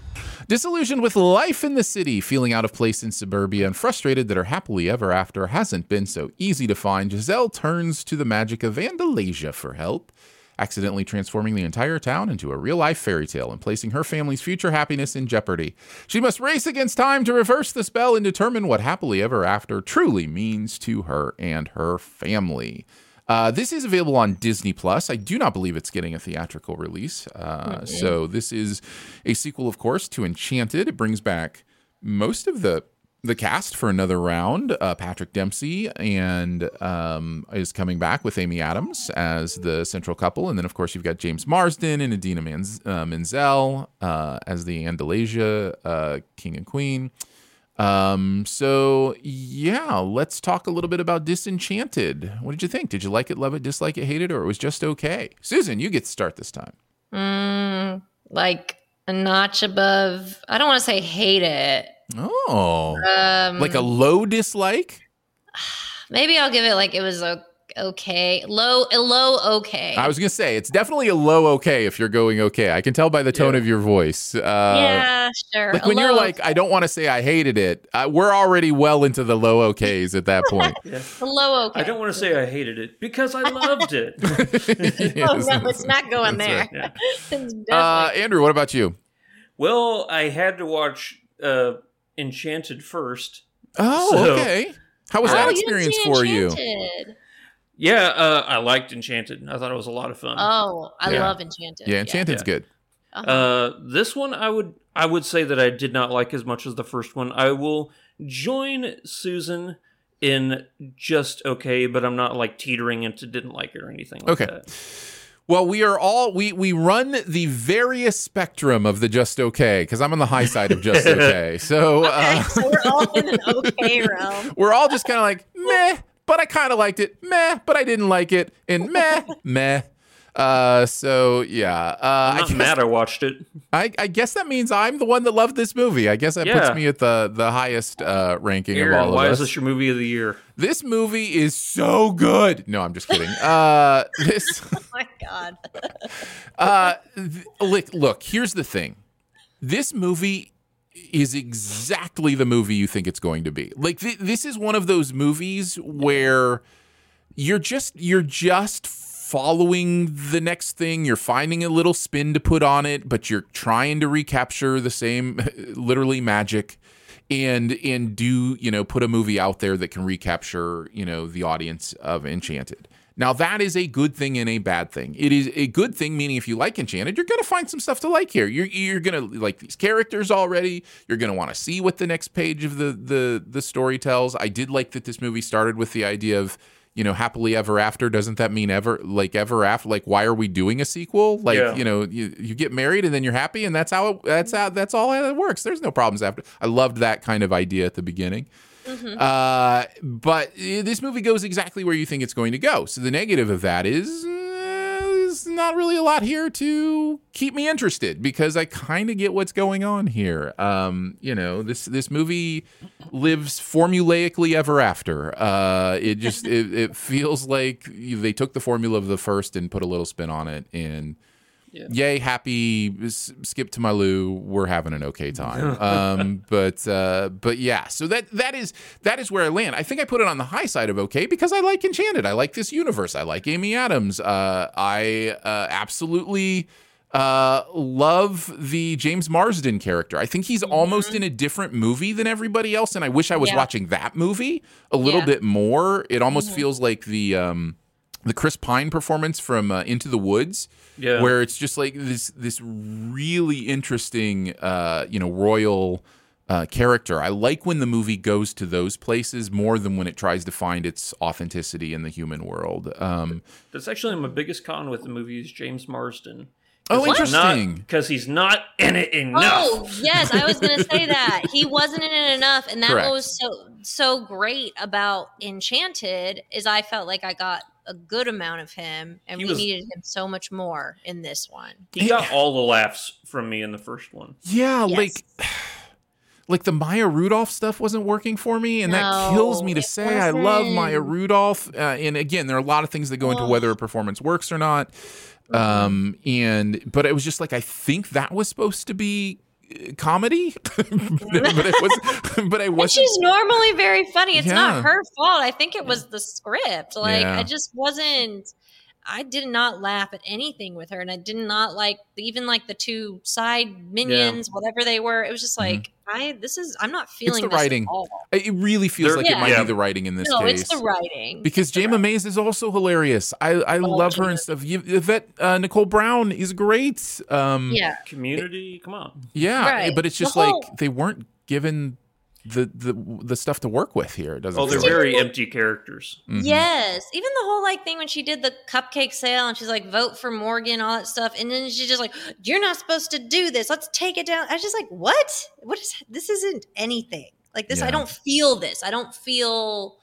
Disillusioned with life in the city, feeling out of place in suburbia, and frustrated that her happily ever after hasn't been so easy to find, Giselle turns to the magic of Andalasia for help, accidentally transforming the entire town into a real life fairy tale and placing her family's future happiness in jeopardy. She must race against time to reverse the spell and determine what happily ever after truly means to her and her family. Uh, this is available on Disney Plus. I do not believe it's getting a theatrical release. Uh, mm-hmm. So this is a sequel, of course, to Enchanted. It brings back most of the the cast for another round. Uh, Patrick Dempsey and um, is coming back with Amy Adams as the central couple, and then of course you've got James Marsden and Idina uh, Menzel uh, as the Andalasia uh, king and queen. Um, so yeah, let's talk a little bit about Disenchanted. What did you think? Did you like it, love it, dislike it, hate it, or it was just okay? Susan, you get to start this time. Mm, like a notch above. I don't want to say hate it. Oh, um, like a low dislike. Maybe I'll give it like it was a okay. Low, a low okay. I was gonna say it's definitely a low okay if you're going okay. I can tell by the tone yeah. of your voice. Uh, yeah, sure. Like when you're like, I don't want to say I hated it. Uh, we're already well into the low okays at that point. yeah. The low okay. I don't want to say I hated it because I loved it. yes, oh no, it's not going there. Right. Yeah. Uh, Andrew, what about you? Well, I had to watch uh, Enchanted first. Oh, so, okay. How was that experience for Enchanted. you? Yeah, uh, I liked Enchanted. I thought it was a lot of fun. Oh, I yeah. love Enchanted. Yeah, Enchanted's yeah. good. Uh-huh. Uh, this one I would I would say that I did not like as much as the first one. I will join Susan in just okay, but I'm not like teetering into didn't like it or anything like okay. that. Well, we are all we we run the various spectrum of the just okay because I'm on the high side of just okay. So, okay, uh, so we're all in an okay realm. We're all just kind of like meh but I kind of liked it. Meh, but I didn't like it. And meh, meh. Uh, so yeah. Uh, I'm not I mad I watched it. I, I guess that means I'm the one that loved this movie. I guess that yeah. puts me at the the highest uh, ranking Aaron, of all of why us. is this your movie of the year? This movie is so good. No, I'm just kidding. Uh, this. oh my god. uh, th- look, look. Here's the thing. This movie is exactly the movie you think it's going to be. Like th- this is one of those movies where you're just you're just following the next thing. You're finding a little spin to put on it, but you're trying to recapture the same, literally magic, and and do you know put a movie out there that can recapture you know the audience of Enchanted. Now that is a good thing and a bad thing. It is a good thing, meaning if you like Enchanted, you're gonna find some stuff to like here. You're you're gonna like these characters already. You're gonna want to see what the next page of the the the story tells. I did like that this movie started with the idea of you know happily ever after doesn't that mean ever like ever after like why are we doing a sequel like Yeah. you know you, you get married and then you're happy and that's how it, that's how that's all it works there's no problems after i loved that kind of idea at the beginning uh, but uh, this movie goes exactly where you think it's going to go. So the negative of that is there's not really a lot here to keep me interested because I kind of get what's going on here. Um, you know, this this movie lives formulaically ever after. Uh, it just it, it feels like they took the formula of the first and put a little spin on it and. Yay, happy, skip to my loo. We're having an okay time. Um, but uh, but yeah, so that that is that is where I land. I think I put it on the high side of okay because I like Enchanted. I like this universe. I like Amy Adams. Uh, I uh, absolutely uh, love the James Marsden character. I think he's almost in a different movie than everybody else, and I wish I was Yeah. watching that movie a little Yeah. bit more. It almost feels like the um, the Chris Pine performance from uh, Into the Woods, Yeah. where it's just like this this really interesting, uh, you know, royal. Uh, character. I like when the movie goes to those places more than when it tries to find its authenticity in the human world. Um, That's actually my biggest con with the movie is James Marsden. Oh, interesting. Because he's not in it enough. Oh yes, I was gonna say that he wasn't in it enough, and that Correct. was so so great about Enchanted is I felt like I got a good amount of him, and He we was- needed him so much more in this one. He got all the laughs from me in the first one. Yeah, Yes. like like the Maya Rudolph stuff wasn't working for me, and that kills me to it say. I love Maya. Rudolph, uh, and again, there are a lot of things that go into Oh. whether a performance works or not. Mm-hmm. Um, and but it was just like I think that was supposed to be comedy, but it was, but I wasn't. she's normally very funny. It's Yeah. not her fault. I think it was the script. Like Yeah. I just wasn't. I did not laugh at anything with her, and I did not like even like the two side minions, whatever they were. It was just like I. This is. I'm not Mm-hmm. It's feeling the this at writing. all. It really feels There- like it might Yeah. be the writing in this No, case. it's the writing. Because Jayma Mays is also hilarious. I, I love her and stuff. You, Yvette uh, Nicole Brown is great. Um, Yeah. Community, come on. Yeah, Right. but it's The just whole- like they weren't given the the the stuff to work with here. Doesn't. Oh, they're feel like- very empty characters. Mhm. Yes, even the whole like thing when she did the cupcake sale and she's like vote for Morgan, all that stuff, and then she's just like, "You're not supposed to do this. Let's take it down." I was just like, "What? What is this? Isn't anything like this? Yeah. I don't feel this. I don't feel.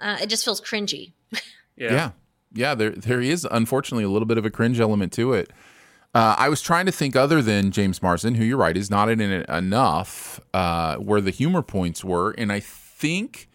Uh, it just feels cringy." Yeah. Yeah, yeah. There there is unfortunately a little bit of a cringe element to it. Uh, I was trying to think other than James Marsden, who you're right is not in it enough, uh, where the humor points were, and I think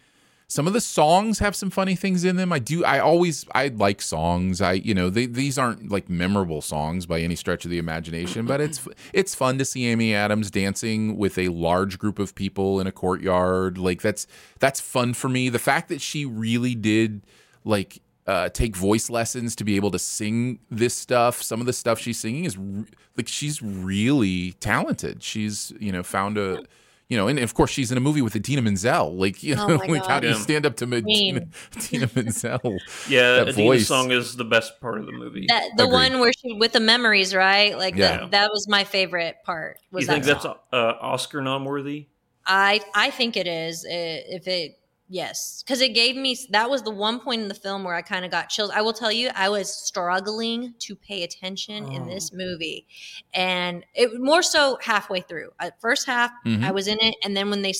some of the songs have some funny things in them. I do. I always I like songs. I you know they, these aren't like memorable songs by any stretch of the imagination, but it's it's fun to see Amy Adams dancing with a large group of people in a courtyard. Like that's that's fun for me. The fact that she really did like uh, take voice lessons to be able to sing this stuff. Some of the stuff she's singing is re- like she's really talented. She's you know found a you know, and of course she's in a movie with Idina Menzel. Like you Oh know, my like how do you stand up to Medina, Queen. Idina Menzel? Yeah, That Idina's voice. song is the best part of the movie. That the Agreed. one where she with the memories, right? Like Yeah. that, that was my favorite part. Was you that think that's uh, Oscar nom worthy? I I think it is. i- If it yes, because it gave me that was the one point in the film where I kind of got chills. I will tell you, I was struggling to pay attention in this movie, and it more so halfway through. At first half, Mhm. I was in it, and then when they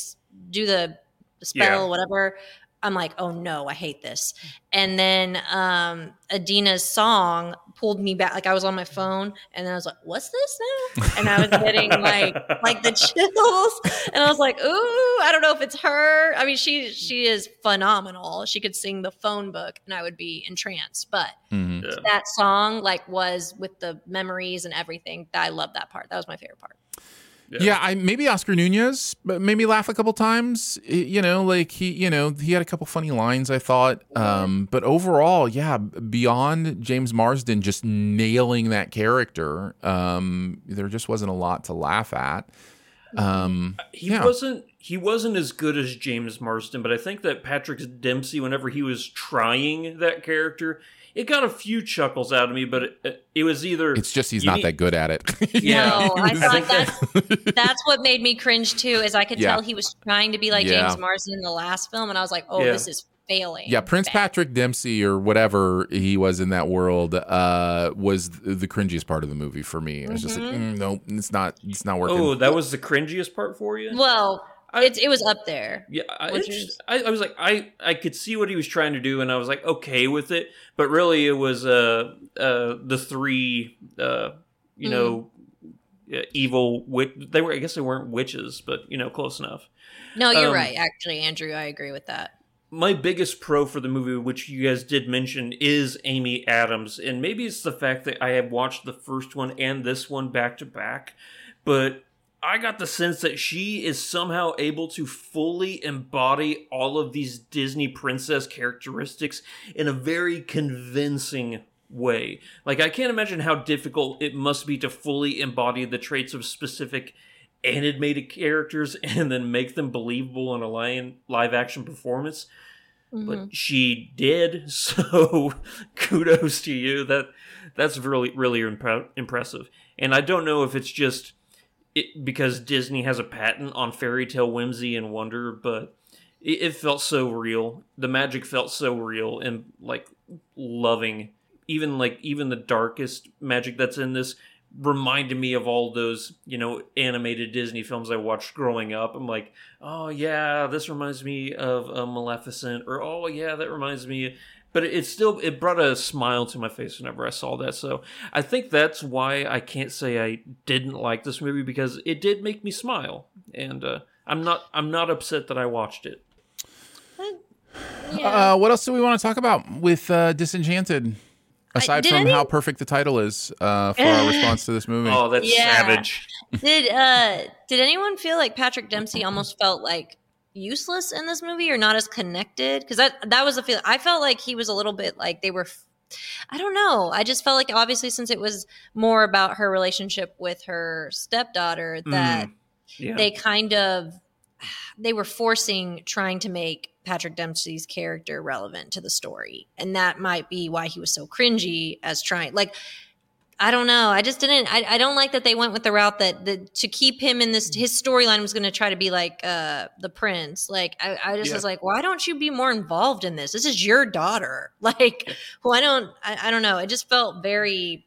do the, the spell, Yeah. whatever. I'm like, oh no, I hate this. And then um Idina's song pulled me back. Like I was on my phone and then I was like, what's this now? And I was getting like like the chills. And I was like, ooh, I don't know if it's her. I mean, she she is phenomenal. She could sing the phone book and I would be entranced. But Mhm. Yeah. that song like was with the memories and everything. I love that part. That was my favorite part. Yeah. I maybe Oscar Nunez, but maybe laugh a couple times. You know, like he, you know, he had a couple funny lines. I thought, um, but overall, yeah, beyond James Marsden just nailing that character, um, there just wasn't a lot to laugh at. Um, he yeah. wasn't he wasn't as good as James Marsden, but I think that Patrick Dempsey, whenever he was trying that character, it got a few chuckles out of me. But it, it was either It's just he's not need- that good at it. Yeah, No, I thought that's, that's what made me cringe too. Is I could Yeah. tell he was trying to be like Yeah. James Marsden in the last film, and I was like, oh, Yeah. this is failing. Yeah, Prince Patrick Dempsey or whatever he was in that world uh, was the cringiest part of the movie for me. It was just like, Mhm. mm, nope, it's not, it's not working. Oh, that was the cringiest part for you. Well, it, it was up there. Yeah, I, is- I, I was like, I, I could see what he was trying to do, and I was like, okay with it. But really, it was uh, uh, the three, uh, you know, uh, evil. Wit- they were, I guess, they weren't witches, but you know, close enough. No, you're Um, right. Actually, Andrew, I agree with that. My biggest pro for the movie, which you guys did mention, is Amy Adams, and maybe it's the fact that I have watched the first one and this one back to back, but I got the sense that she is somehow able to fully embody all of these Disney princess characteristics in a very convincing way. Like, I can't imagine how difficult it must be to fully embody the traits of specific animated characters and then make them believable in a live, action performance. Mhm. But she did, so kudos to you. That that's really really impre- impressive. And I don't know if it's just it, because Disney has a patent on fairy tale whimsy and wonder, but it, it felt so real. The magic felt so real and like loving. Even like even the darkest magic that's in this reminded me of all those you know animated Disney films I watched growing up. I'm like, oh yeah, this reminds me of uh, Maleficent, or oh yeah, that reminds me. But it, it still it brought a smile to my face whenever I saw that. So I think that's why I can't say I didn't like this movie because it did make me smile, and uh, I'm not I'm not upset that I watched it. Uh, what else do we want to talk about with uh, Disenchanted? Aside did from any- how perfect the title is uh, for our response to this movie. Oh, that's Yeah. savage. did uh did anyone feel like Patrick Dempsey almost felt like useless in this movie or not as connected? Because that that was the feel. I felt like he was a little bit like they were. i don't know. I just felt like obviously since it was more about her relationship with her stepdaughter that Mm. Yeah. they kind of they were forcing trying to make Patrick Dempsey's character relevant to the story. And that might be why he was so cringy as trying like I don't know. I just didn't I, I don't like that they went with the route that the to keep him in this his storyline was gonna try to be like uh the prince. Like I, I just Yeah. was like, why don't you be more involved in this? This is your daughter. Like why don't I, I don't know. It just felt very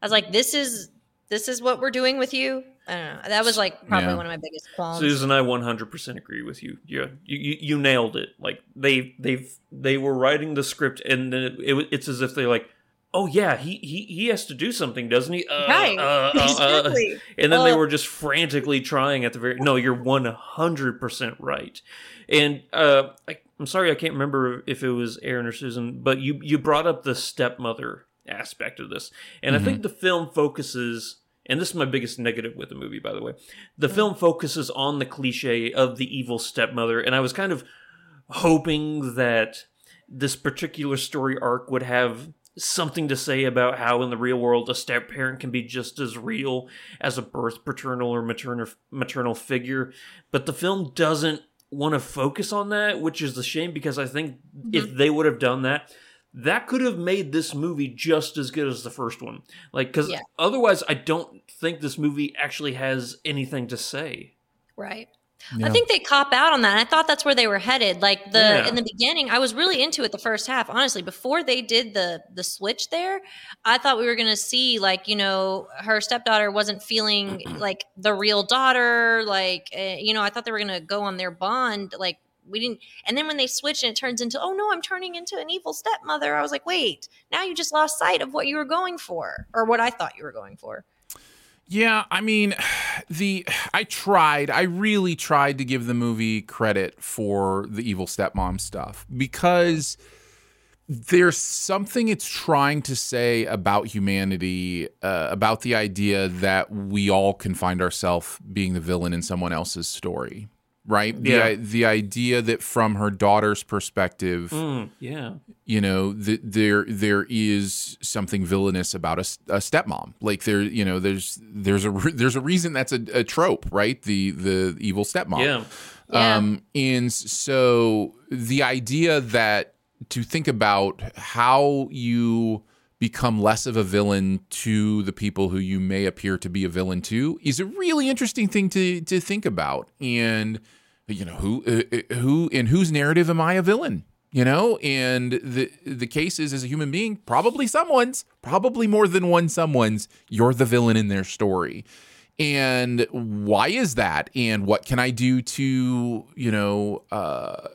I was like, this is this is what we're doing with you. I don't know. That was like probably Yeah. one of my biggest qualms. Susan, I 100% agree with you. Yeah, you, you, you nailed it. Like they they've they were writing the script, and then it, it, it's as if they're like, oh yeah, he he he has to do something, doesn't he? Uh, Right. uh, uh, uh." Exactly. And then they Uh, were just frantically trying at the very. No, you're 100% right. And uh, I, I'm sorry, I can't remember if it was Aaron or Susan, but you you brought up the stepmother aspect of this, and I think the film focuses. And this is my biggest negative with the movie, by the way. The film focuses on the cliche of the evil stepmother, and I was kind of hoping that this particular story arc would have something to say about how in the real world a step parent can be just as real as a birth paternal or maternal maternal figure but the film doesn't want to focus on that which is a shame because i think if mm-hmm. they would have done that that could have made this movie just as good as the first one like because Yeah. otherwise i don't think this movie actually has anything to say Right. Yeah. I think they cop out on that. I thought that's where they were headed. Like the Yeah. in the beginning, I was really into it the first half. Honestly, before they did the the switch there, I thought we were going to see like you know her stepdaughter wasn't feeling like the real daughter. Like uh, you know, I thought they were going to go on their bond. Like we didn't. And then when they switch and it turns into oh no, I'm turning into an evil stepmother. I was like, wait, now you just lost sight of what you were going for or what I thought you were going for. Yeah, I mean, the I tried, I really tried to give the movie credit for the evil stepmom stuff because there's something it's trying to say about humanity, uh, about the idea that we all can find ourselves being the villain in someone else's story, right? Yeah. The, the idea that from her daughter's perspective, Mm, yeah. you know, th- there there is something villainous about a, a, stepmom. Like there, you know, there's there's a re- there's a reason that's a, a trope, right? The the evil stepmom. Yeah. Yeah. Um, and so the idea that to think about how you become less of a villain to the people who you may appear to be a villain to is a really interesting thing to to think about. And you know who uh, uh, who in whose narrative am I a villain? You know, and the the case is as a human being, probably someone's, probably more than one someone's. You're the villain in their story and why is that and what can i do to you know uh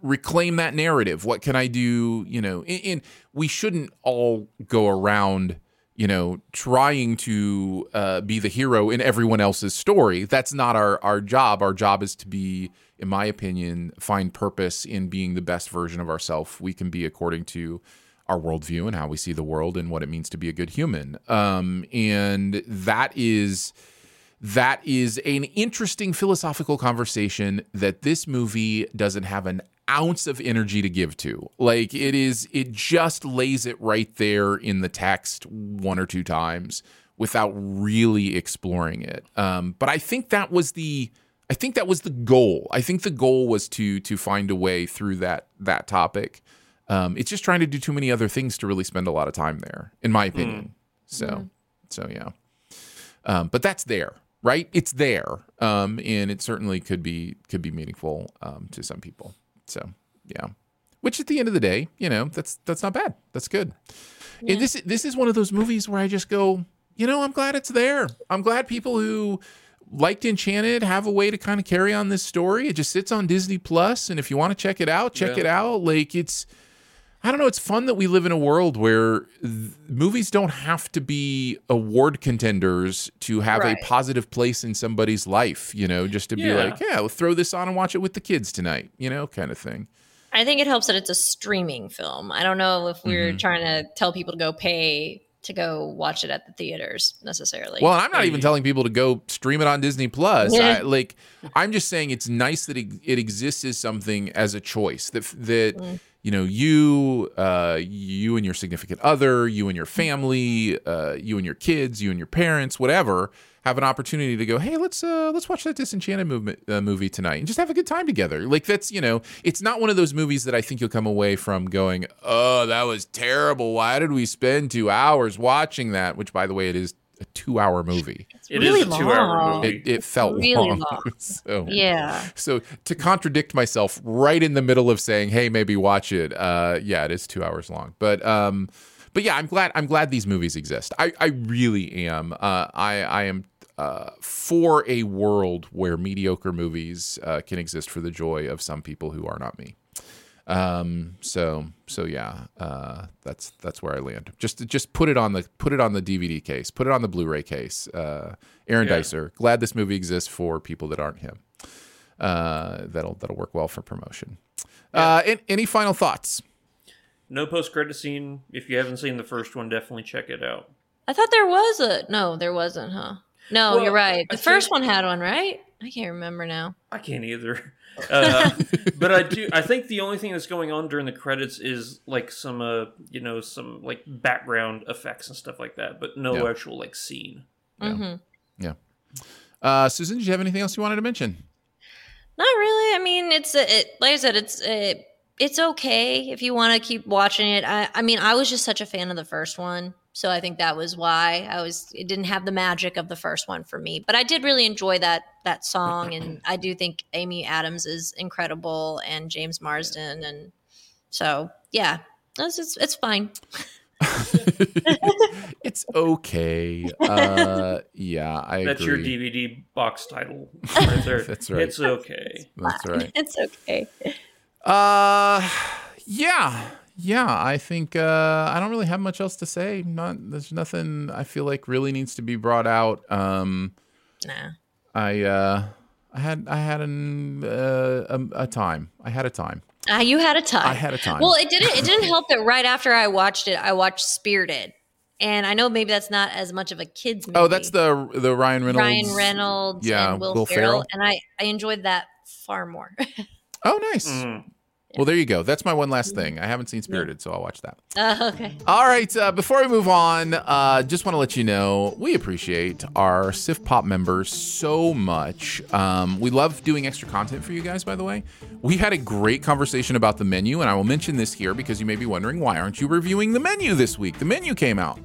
reclaim that narrative what can i do you know and, and we shouldn't all go around you know trying to uh, be the hero in everyone else's story that's not our our job. Our job is to be in my opinion find purpose in being the best version of ourselves we can be according to our worldview and how we see the world and what it means to be a good human. Um, and that is that is an interesting philosophical conversation that this movie doesn't have an ounce of energy to give to. Like it is it just lays it right there in the text one or two times without really exploring it. Um, but I think that was the I think that was the goal. I think the goal was to to find a way through that that topic. Um, it's just trying to do too many other things to really spend a lot of time there, in my opinion. So, so yeah. Um, but that's there, right? It's there, um, and it certainly could be could be meaningful um, to some people. So yeah, which at the end of the day, you know, that's that's not bad. That's good. And this this is one of those movies where I just go, you know, I'm glad it's there. I'm glad people who liked Enchanted have a way to kind of carry on this story. It just sits on Disney Plus, and if you want to check it out, check Yeah. it out. Like it's. I don't know. It's fun that we live in a world where th- movies don't have to be award contenders to have Right. a positive place in somebody's life, you know, just to be like, yeah, we'll throw this on and watch it with the kids tonight, you know, kind of thing. I think it helps that it's a streaming film. I don't know if we're Mm-hmm. trying to tell people to go pay to go watch it at the theaters necessarily. Well, I'm not even telling people to go stream it on Disney Plus. Yeah. I, like, I'm just saying it's nice that it, it exists as something as a choice that that Mm. You know you, uh, you and your significant other, you and your family, uh, you and your kids, you and your parents, whatever, have an opportunity to go. Hey, let's uh, let's watch that Disenchanted movement, uh, movie tonight and just have a good time together. Like that's you know, it's not one of those movies that I think you'll come away from going, oh, that was terrible. Why did we spend two hours watching that? Which, by the way, it is a two-hour movie. It is really a two-hour long. movie. It, it felt Really long. long. so, yeah. so to contradict myself right in the middle of saying, "Hey, maybe watch it," uh, yeah, it is two hours long. But um, but yeah, I'm glad I'm glad these movies exist. I I really am. Uh, I I am. Uh, for a world where mediocre movies uh, can exist for the joy of some people who are not me. Um, so so yeah, uh, that's that's where I land. Just just put it on the put it on the DVD case, put it on the Blu-ray case. Uh, Aaron Yeah. Dicer, glad this movie exists for people that aren't him. Uh, that'll that'll work well for promotion. Uh, an- any final thoughts? No post credit scene. If you haven't seen the first one, definitely check it out. I thought there was a no, there wasn't, huh? No, Well, you're right. I The first think- one had one, right? I can't remember now. I can't either. Uh, but I do. I think the only thing that's going on during the credits is like some, uh, you know, some like background effects and stuff like that, but no Yeah. actual like scene. hmm Yeah. Uh, Susan, did you have anything else you wanted to mention? Not really. I mean, it's uh, it. Like I said, it's uh, it's okay if you want to keep watching it. I, I mean, I was just such a fan of the first one, so I think that was why I was. It didn't have the magic of the first one for me, but I did really enjoy that that song, and I do think Amy Adams is incredible and James Marsden, and so yeah, it's it's, it's fine. it's okay. Uh, yeah, I That's agree. your DVD box title right there. That's right. It's okay. That's right. It's okay. Uh, yeah, yeah. I think uh, I don't really have much else to say. Not there's nothing I feel like really needs to be brought out. Um, Nah. I uh, I had I had an uh, a, a time. I had a time. Uh, you had a time. I had a time. Well, it didn't. It didn't help that right after I watched it, I watched Spirited, and I know maybe that's not as much of a kids movie. Oh, that's the the Ryan Reynolds. Ryan Reynolds Yeah, and Will, Will Ferrell, Ferrell. and I I enjoyed that far more. Oh, nice. Mm. Well, there you go. That's my one last thing. I haven't seen Spirited, so I'll watch that. uh, okay. All right. Uh, before we move on, uh, just want to let you know we appreciate our SiftPop members so much. Um, we love doing extra content for you guys, by the way. We had a great conversation about the menu, and I will mention this here because you may be wondering why aren't you reviewing the menu this week? The menu came out.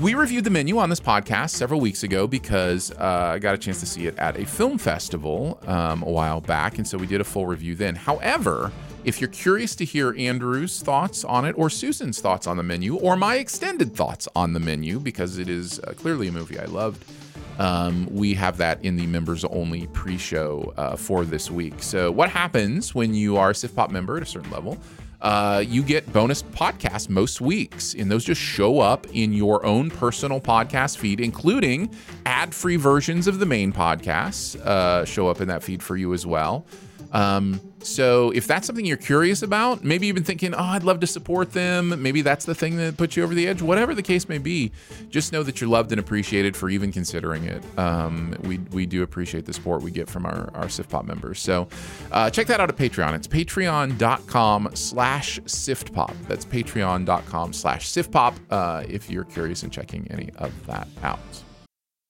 We reviewed the menu on this podcast several weeks ago because uh, I got a chance to see it at a film festival um, a while back, and so we did a full review then. However, if you're curious to hear Andrew's thoughts on it, or Susan's thoughts on the menu, or my extended thoughts on the menu, because it is uh, clearly a movie I loved, um, we have that in the members only pre show uh, for this week. So, what happens when you are a SiftPop member at a certain level? Uh, you get bonus podcasts most weeks, and those just show up in your own personal podcast feed, including ad free versions of the main podcasts, uh, show up in that feed for you as well. Um, so if that's something you're curious about, maybe you've been thinking, oh, I'd love to support them. Maybe that's the thing that puts you over the edge. Whatever the case may be, just know that you're loved and appreciated for even considering it. Um, we we do appreciate the support we get from our our SiftPop members. So uh, check that out at Patreon. It's patreon.com slash SIFTPOP. That's patreon.com slash SIFTPOP uh, if you're curious in checking any of that out.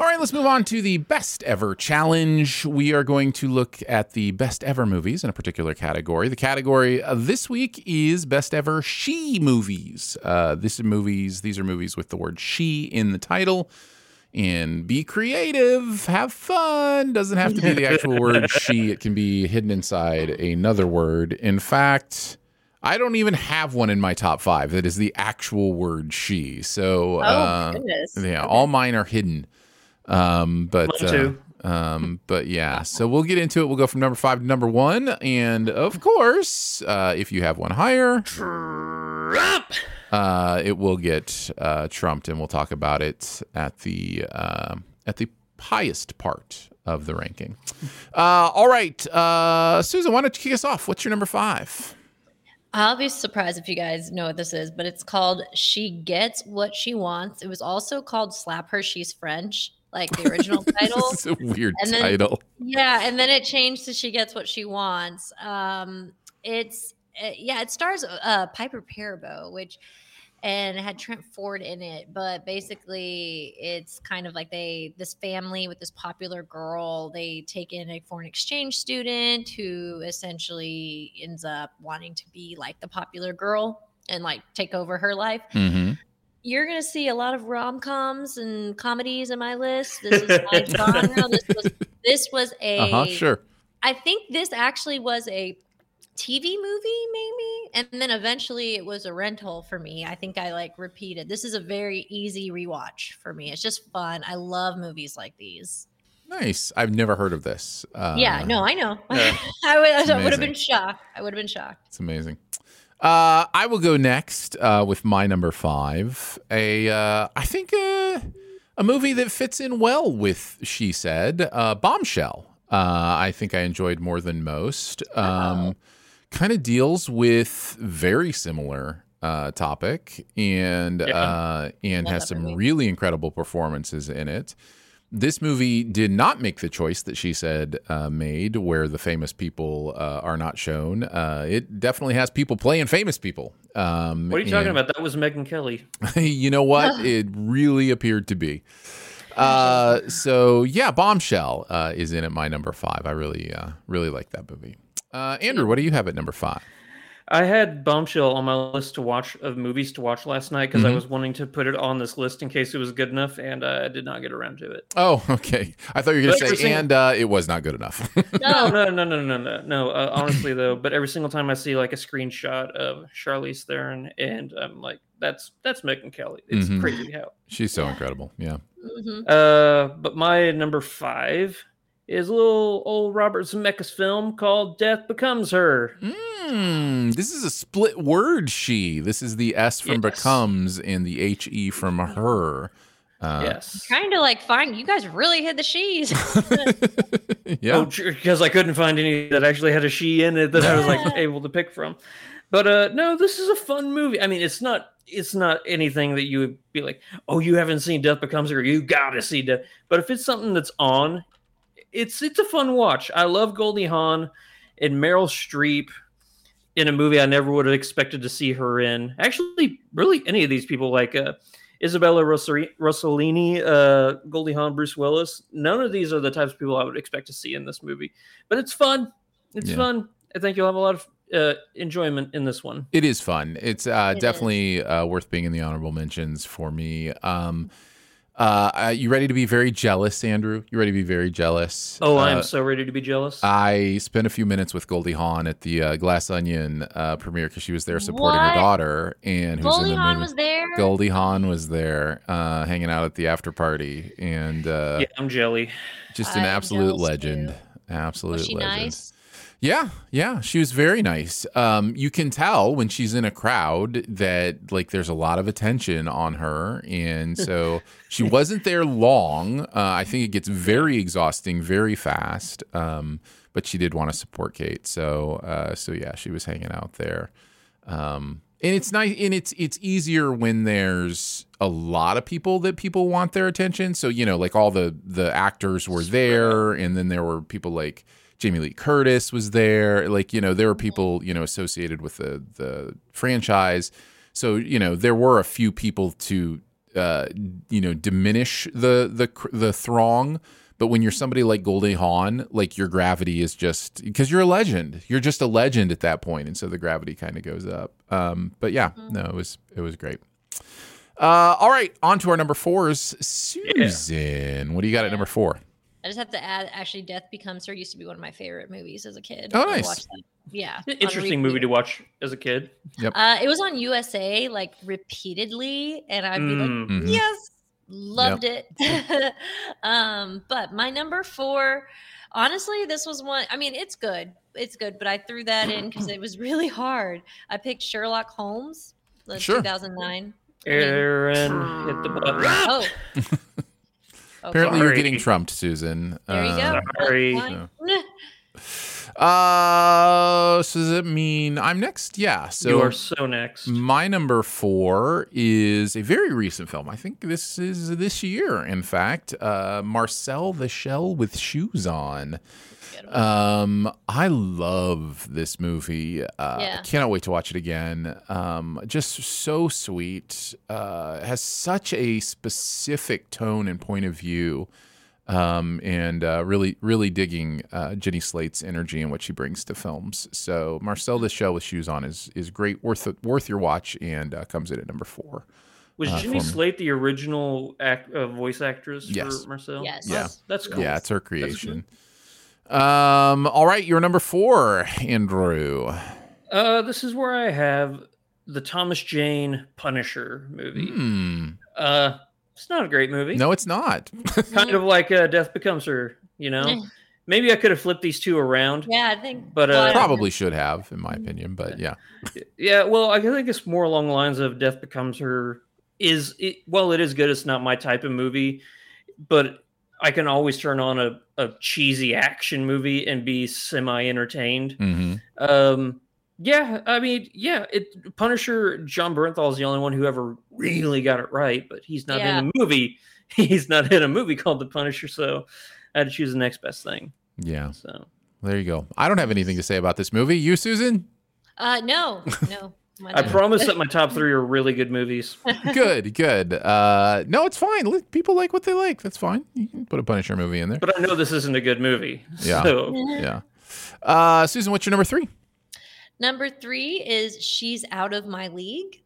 All right, let's move on to the best ever challenge. We are going to look at the best ever movies in a particular category. The category this week is best ever she movies. Uh, this is movies. These are movies with the word she in the title. And be creative, have fun. Doesn't have to be the actual word she. It can be hidden inside another word. In fact, I don't even have one in my top five that is the actual word she. So, Oh, uh, goodness. yeah, all mine are hidden. Um, but uh, um, but yeah, so we'll get into it. We'll go from number five to number one, and of course, uh, if you have one higher, uh, it will get uh, trumped, and we'll talk about it at the uh, at the highest part of the ranking. Uh, all right, uh, Susan, why don't you kick us off? What's your number five? I'll be surprised if you guys know what this is, but it's called She Gets What She Wants. It was also called Slap Her, She's French, like the original title. It's a weird And then- title. Yeah, and then it changed to She Gets What She Wants. Um, it's uh, yeah, it stars uh, Piper Perabo, which and it had Trent Ford in it, but basically it's kind of like they this family with this popular girl, they take in a foreign exchange student who essentially ends up wanting to be like the popular girl and like take over her life Mm-hmm. You're gonna see a lot of rom coms and comedies in my list. This is my genre. This was this was a. Uh huh. Sure. I think this actually was a TV movie, maybe, and then eventually it was a rental for me. I think I like repeated. This is a very easy rewatch for me. It's just fun. I love movies like these. Nice. I've never heard of this. Uh, yeah, no, I know. yeah. I would, I would have been shocked. I would have been shocked. It's amazing. Uh, I will go next uh, with my number five. A, uh, I think uh, a movie that fits in well with She Said, uh, Bombshell. Uh, I think I enjoyed more than most. Um, Kind of deals with very similar uh, topic and Yeah. uh, and Love has some movie. really incredible performances in it. This movie did not make the choice that she said uh, made, where the famous people uh, are not shown. Uh, it definitely has people playing famous people. Um, What are you talking about? That was Megyn Kelly. you know what? it really appeared to be. Uh, so yeah, Bombshell uh, is in at my number five. I really, uh, really like that movie. Uh, Andrew, what do you have at number five? I had Bombshell on my list to watch of movies to watch last night because I Mhm. was wanting to put it on this list in case it was good enough, and uh, I did not get around to it. Oh, okay. I thought you were going to say, single- and uh, it was not good enough. No, no, no, no, no, no, no. Uh, honestly, though, but every single time I see like a screenshot of Charlize Theron, and I'm like, that's that's Megyn Kelly. It's Mhm. crazy how. She's so incredible. Yeah. Uh, but my number five is a little old Robert Zemeckis film called Death Becomes Her. Hmm, this is a split word. She. This is the S from Yes. becomes and the H E from her. Uh, yes. Kind of like fine. You guys really hit the she's. Yeah. Oh, because I couldn't find any that actually had a she in it that I was like able to pick from. But uh no, this is a fun movie. I mean, it's not it's not anything that you would be like, oh, you haven't seen Death Becomes Her, you gotta see Death. But if it's something that's on, it's it's a fun watch. I love Goldie Hawn and Meryl Streep in a movie I never would have expected to see her in. Actually, really any of these people like uh Isabella Rossellini, uh, Goldie Hawn, Bruce Willis. None of these are the types of people I would expect to see in this movie. But it's fun. It's Yeah. fun. I think you'll have a lot of uh, enjoyment in this one. It is fun. It's uh, It definitely uh, worth being in the honorable mentions for me. Um, uh, uh, you ready to be very jealous, Andrew? You ready to be very jealous? Oh, I am Uh, so ready to be jealous. I spent a few minutes with Goldie Hawn at the uh, Glass Onion uh, premiere because she was there supporting What? her daughter, and who's Goldie in the Hawn movie. was there? Goldie Hawn was there, uh, hanging out at the after party, and uh, yeah, I'm jelly. just an I'm absolute jealous legend. Absolute Was she legend. nice? Yeah, yeah, she was very nice. Um, you can tell when she's in a crowd that like there's a lot of attention on her, and so she wasn't there long. Uh, I think it gets very exhausting very fast. Um, but she did want to support Kate, so uh, so yeah, she was hanging out there. Um, and it's nice, and it's it's easier when there's a lot of people that people want their attention. So you know, like all the the actors were there, and then there were people like Jamie Lee Curtis was there. Like you know, there were people you know associated with the the franchise. So you know, there were a few people to uh, you know diminish the the the throng. But when you're somebody like Goldie Hawn, like your gravity is just because you're a legend. You're just a legend at that point, and so the gravity kind of goes up. Um, but yeah, no, it was it was great. Uh, all right, on to our number fours. Susan, what do you got at number four? I just have to add. Actually, Death Becomes Her used to be one of my favorite movies as a kid. Oh, I nice. watched that. Yeah, Interesting movie to watch as a kid. Yep. Uh, it was on USA like repeatedly, and I'd be like, Mm. Mhm. "Yes, loved it." um, but my number four, honestly, this was one. I mean, it's good, it's good, but I threw that in because it was really hard. I picked Sherlock Holmes, the Sure. 2009. Aaron hit the button. Oh, Apparently, you're getting trumped, Susan. there you Uh, go. Sorry. Fine. Uh, so does it mean I'm next? Yeah. So you are so next. My number four is a very recent film. I think this is this year, in fact. Uh, Marcel the Shell with Shoes On. Um, I love this movie. Uh, Yeah. Cannot wait to watch it again. Um, just so sweet. Uh, has such a specific tone and point of view. Um, and uh, really, really digging uh, Jenny Slate's energy and what she brings to films. So Marcel the Shell with Shoes On is is great, worth worth your watch, and uh, comes in at number four. Was uh, Jenny for. Slate the original act, uh, voice actress Yes. for Marcel? Yes. Yeah. That's, that's cool. Yeah, it's her creation. Um, all right, you're number four, Andrew. Uh, this is where I have the Thomas Jane Punisher movie. Hmm. Uh, it's not a great movie. No, it's not. kind of like uh, Death Becomes Her. You know, maybe I could have flipped these two around. Yeah, I think. But, uh, Probably should have, in my opinion, but yeah. Yeah, well, I think it's more along the lines of Death Becomes Her. Is it? Well, it is good. It's not my type of movie, but I can always turn on a, a cheesy action movie and be semi entertained. hmm Um, yeah, I mean, yeah, it Punisher. Jon Bernthal is the only one who ever really got it right, but he's not Yeah. in a movie. he's not in a movie called The Punisher, so I had to choose the next best thing. Yeah. So There you go. I don't have anything to say about this movie. You, Susan? Uh, no, no. I promise that my top three are really good movies. good, good. Uh, no, it's fine. Let- People like what they like. That's fine. You can put a Punisher movie in there. But I know this isn't a good movie. Yeah. So Yeah. Uh, Susan, what's your number three? Number three is She's Out of My League.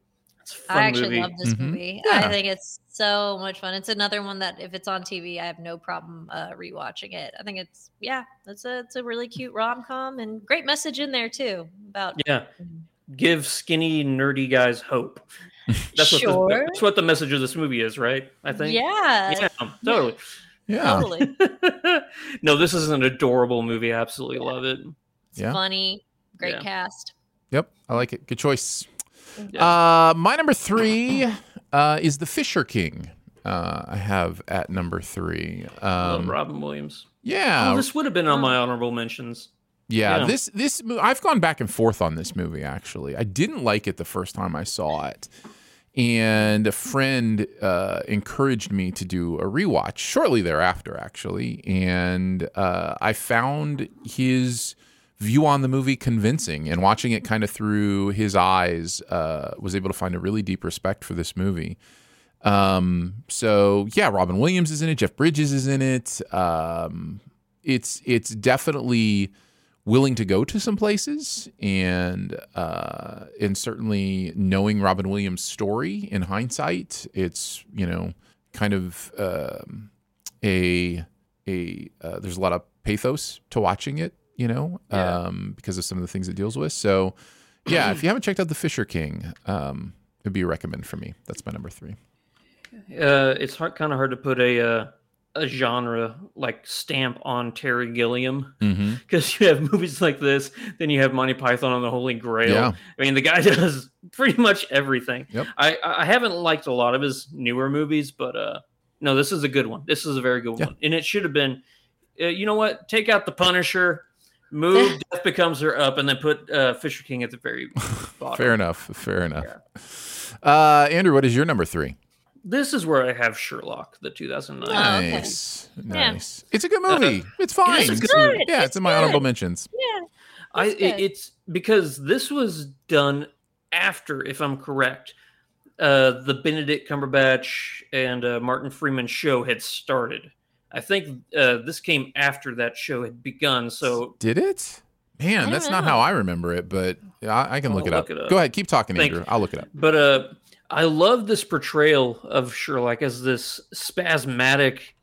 fun I actually movie. love this Mhm. movie. Yeah. I think it's so much fun. It's another one that if it's on TV, I have no problem uh, rewatching it. I think it's yeah, it's a it's a really cute rom com and great message in there too about yeah, give skinny nerdy guys hope. That's what Sure. the, that's what the message of this movie is, right? I think. Yeah. Yeah. Totally. Yeah. totally no, this is an adorable movie. I absolutely love it. Yeah. funny, great Yeah. cast. Yep. I like it. Good choice. Uh, my number three uh, is The Fisher King. Uh, I have at number three. love Um, Robin Williams. yeah. Oh, this would have been on my honorable mentions. Yeah, Yeah. this this I've gone back and forth on this movie actually. I didn't like it the first time I saw it. And a friend uh, encouraged me to do a rewatch shortly thereafter, actually. And uh, I found his view on the movie convincing. And watching it kind of through his eyes, uh, was able to find a really deep respect for this movie. Um, so yeah, Robin Williams is in it. Jeff Bridges is in it. Um, it's it's definitely willing to go to some places and uh, and certainly knowing Robin Williams' story in hindsight, it's you know kind of um, a a uh, there's a lot of pathos to watching it, you know, um, because of some of the things it deals with. So yeah, if you haven't checked out The Fisher King, um, it'd be a recommend for me. That's my number three. Uh, it's hard, kind of hard to put a uh, a genre like stamp on Terry Gilliam because you have movies like this, then you have Monty Python on the Holy Grail. Yeah. I mean, the guy does pretty much everything. Yep. I I haven't liked a lot of his newer movies, but uh, no, this is a good one. This is a very good one, and it should have been. Uh, you know what? Take out the Punisher. Move Death Becomes Her up, and then put uh, Fisher King at the very bottom. Fair enough. Fair enough. Uh, Andrew, what is your number three? This is where I have Sherlock, the 2009. Nice, Yeah. nice. It's a good movie. it's fine. It's It's- good. Yeah, it's, in my honorable mentions. Yeah. I it, it's because this was done after, if I'm correct, uh, the Benedict Cumberbatch and uh, Martin Freeman show had started. I think uh, this came after that show had begun. So Did it? Man, that's not how I remember it, but I, I can look, it, up. it up. Go ahead, keep talking, Thank Andrew. I'll look it up. But uh, I love this portrayal of Sherlock as this spasmodic,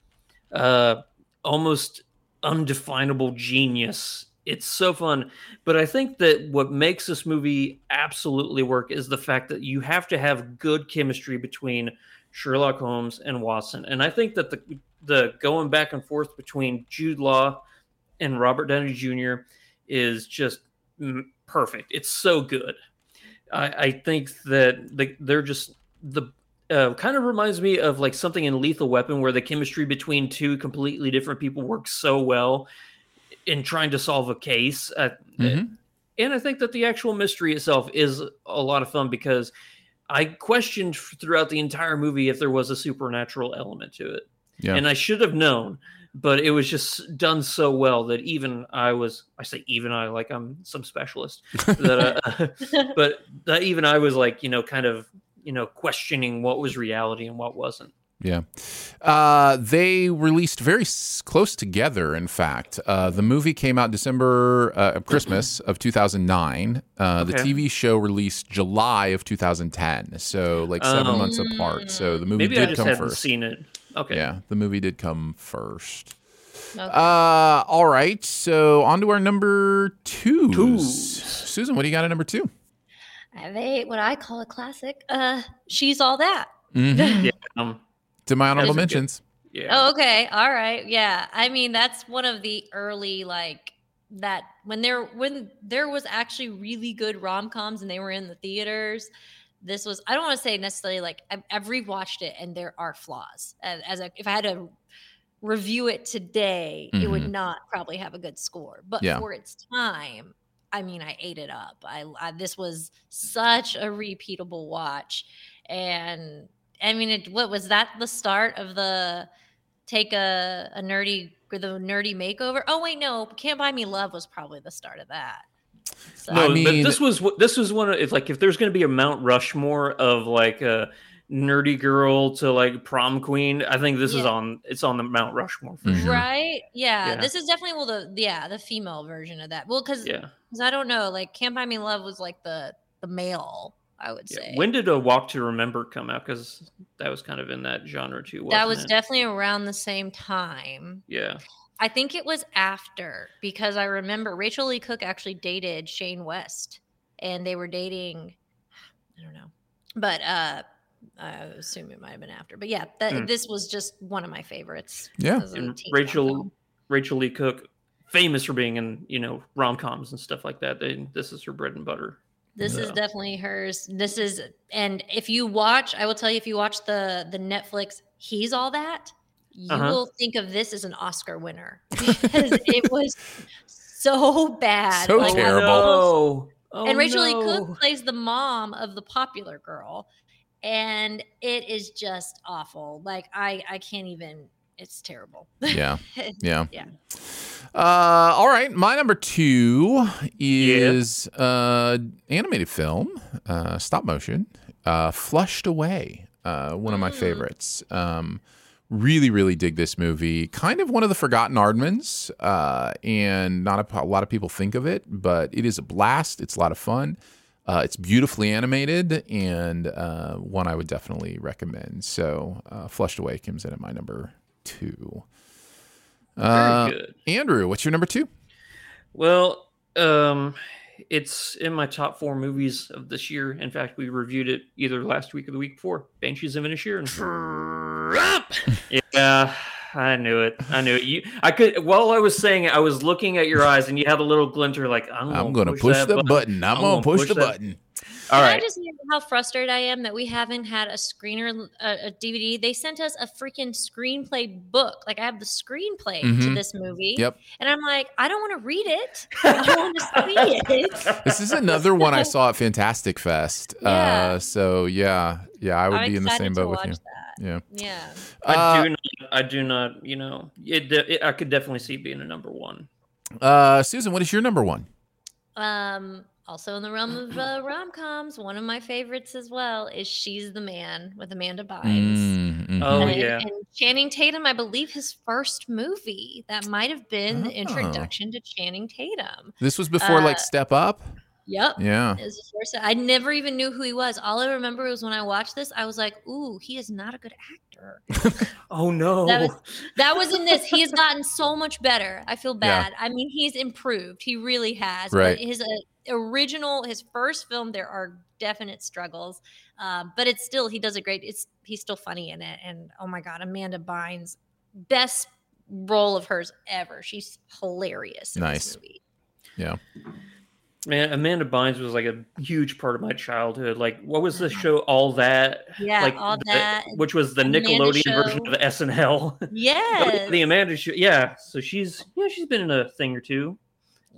uh, almost undefinable genius. It's so fun. But I think that what makes this movie absolutely work is the fact that you have to have good chemistry between Sherlock Holmes and Watson. And I think that the the going back and forth between Jude Law and Robert Downey Jr. is just perfect. It's so good. I, I think that the, they're just the uh, kind of reminds me of like something in Lethal Weapon where the chemistry between two completely different people works so well in trying to solve a case. Uh, Mhm. And I think that the actual mystery itself is a lot of fun because I questioned throughout the entire movie if there was a supernatural element to it. Yeah. And I should have known, but it was just done so well that even I was, I say even I, like I'm some specialist, that, uh, but that even I was like, you know, kind of, you know, questioning what was reality and what wasn't. Yeah. Uh, they released very s- close together, in fact. Uh, the movie came out December, uh, Christmas of 2009. Uh, The TV show released July of 2010. So, like seven Oh. months apart. So, the movie Maybe I did just come first. seen it. Okay. Yeah, the movie did come first. Okay. Uh, all right. So, on to our number twos. Susan, what do you got at number two? I have a what I call a classic. Uh, she's all that. Mhm. Yeah. Um, to my honorable Those good. mentions. yeah. Oh, okay. All right. Yeah. I mean, that's one of the early like that when there when there was actually really good rom coms and they were in the theaters. This was I don't want to say necessarily like I've, I've rewatched it and there are flaws. As, as a, if I had to review it today, it would Mhm. not probably have a good score. But Yeah. for its time, I mean, I ate it up. I, I this was such a repeatable watch, and I mean, it, what was that the start of the take a, a nerdy or the nerdy makeover? Oh wait, no, Can't Buy Me Love was probably the start of that. So. No, I mean- but this was this was one of it's like if there's going to be a Mount Rushmore of like a nerdy girl to like prom queen, I think this is on it's on the Mount Rushmore for Mhm. sure. Right? Yeah, Yeah. This is definitely well the yeah the female version of that. Well, because Yeah. Cause I don't know, like Can't Buy Me Love was like the the male, I would yeah. say. When did a Walk to Remember come out? Because that was kind of in that genre too. that wasn't was it? definitely around the same time. yeah. I think it was after because I remember Rachael Leigh Cook actually dated Shane West, and they were dating. I don't know, but uh, I assume it might have been after. But yeah, that, Hmm. this was just one of my favorites. Yeah. And Rachel. Rachael Leigh Cook, famous for being in you know rom coms and stuff like that. They, this is her bread and butter. This is definitely hers. This is, and if you watch, I will tell you, if you watch the the Netflix, he's all that. You Uh-huh. will think of this as an Oscar winner because it was so bad. So Like, terrible. almost- Oh, and Rachael Leigh no. Cook plays the mom of the popular girl, and it is just awful. Like I, I can't even. It's terrible. Yeah. Yeah. yeah. Uh, all right, my number two is uh, animated film, uh, stop motion, uh, Flushed Away. Uh, one of my favorites. Um, really, really dig this movie. Kind of one of the forgotten Aardmans, uh, and not a, a lot of people think of it, but it is a blast. It's a lot of fun. Uh, it's beautifully animated and uh, one I would definitely recommend. So, uh, Flushed Away comes in at my number two. Uh, good. Andrew, what's your number two? Well, um, it's in my top four movies of this year. In fact, we reviewed it either last week or the week before. Banshees of Inisherin. yeah, I knew it. I knew it. You, I could. While I was saying it, I was looking at your eyes, and you had a little glinter, like I'm. I'm gonna gonna push the button. I'm gonna push the that- button. All Can. I just say how frustrated I am that we haven't had a screener, a, a DVD. They sent us a freaking screenplay book. Like I have the screenplay to Mhm. this movie. Yep. And I'm like, I don't want to read it. I want to see it. This is another one I saw at Fantastic Fest. Yeah. Uh, so yeah, yeah, I would I'm be in the excited same to boat with watch you. that. Yeah. Yeah. I Uh, do. Not, I do not. You know, it, it. I could definitely see being a number one. Uh, Susan, what is your number one? Um, also in the realm of uh, rom coms, one of my favorites as well is She's the Man with Amanda Bynes. Mm, mhm. Oh and, yeah. and Channing Tatum, I believe his first movie that might have been the Oh. introduction to Channing Tatum. This was before like uh, Step Up. Yep. Yeah. It was first. I never even knew who he was. All I remember was when I watched this, I was like, "Ooh, he is not a good actor." Oh no. That was that was in this. He has gotten so much better. I feel Yeah. bad. I mean, he's improved. He really has. Right. But his uh, original, his first film, there are definite struggles, um, but it's still he does a great. It's he's still funny in it. And oh my god, Amanda Bynes, best role of hers ever. She's hilarious. In Nice. This movie. Yeah. Man, Amanda Bynes was like a huge part of my childhood. Like, what was the show? All that, Yeah, like All the- That, which was the Amanda Nickelodeon version Show. of SNL. Yes. the Amanda show. Yeah, so she's yeah, she's been in a thing or two.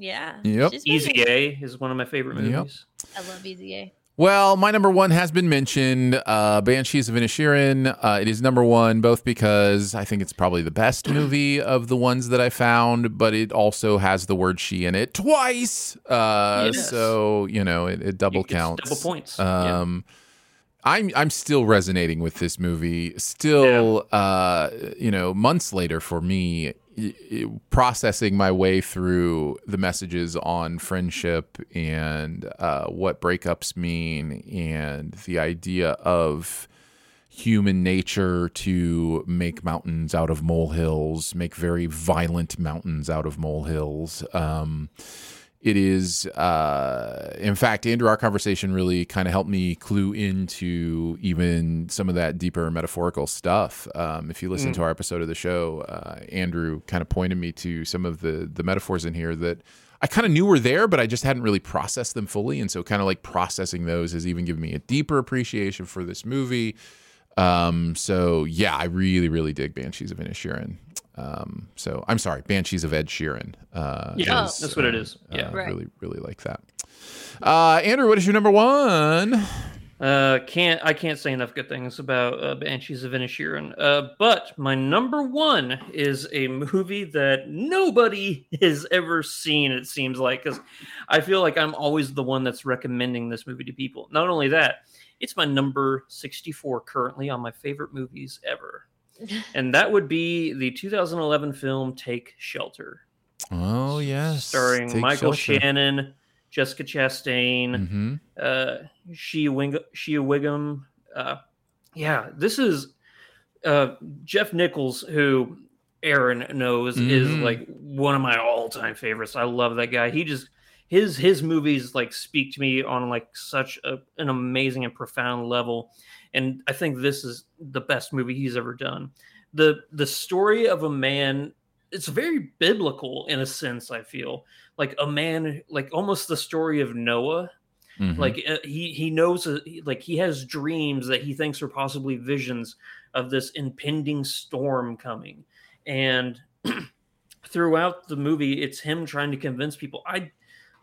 Yeah. Yep. Easy A is one of my favorite Yep. movies. I love Easy A. Well, my number one has been mentioned, uh, Banshees of Inisherin. Uh, it is number one, both because I think it's probably the best movie of the ones that I found, but it also has the word "she" in it twice. Uh, Yes. So you know, it, it double It's counts. double points. Yeah. I'm I'm still resonating with this movie. Still, uh, you know, months later for me, y- y- processing my way through the messages on friendship and uh, what breakups mean, and the idea of human nature to make mountains out of molehills, make very violent mountains out of molehills. Um, it is uh in fact andrew our conversation really kind of helped me clue into even some of that deeper metaphorical stuff um if you listen Mm. to our episode of the show uh andrew kind of pointed me to some of the the metaphors in here that I kind of knew were there, but I just hadn't really processed them fully. And so, kind of like processing those has even given me a deeper appreciation for this movie. Um, so yeah, I really, really dig Banshees of Inisherin. Um, so I'm sorry, Banshees of Ed Sheeran. Uh, Yeah, is, that's what it uh, is. Yeah. uh, Right. really, really like that. Uh, Andrew, what is your number one? Uh, can't I can't say enough good things about uh, Banshees of Inisherin. Uh, but my number one is a movie that nobody has ever seen. It seems like because I feel like I'm always the one that's recommending this movie to people. Not only that, it's my number 64 currently on my favorite movies ever, and that would be the 2011 film Take Shelter. Oh yes, starring Take Michael Shelter. Shannon, Jessica Chastain, Mhm. uh, Shea, Wing- Shea Whigham. Uh, yeah, this is uh, Jeff Nichols, who Aaron knows is Mhm. like one of my all-time favorites. I love that guy. He just his his movies like speak to me on like such a, an amazing and profound level, and I think this is the best movie he's ever done. the The story of a man it's very biblical in a sense. I feel like a man, like almost the story of Noah. Mhm. Like uh, he he knows uh, like he has dreams that he thinks are possibly visions of this impending storm coming, and throughout the movie, it's him trying to convince people. I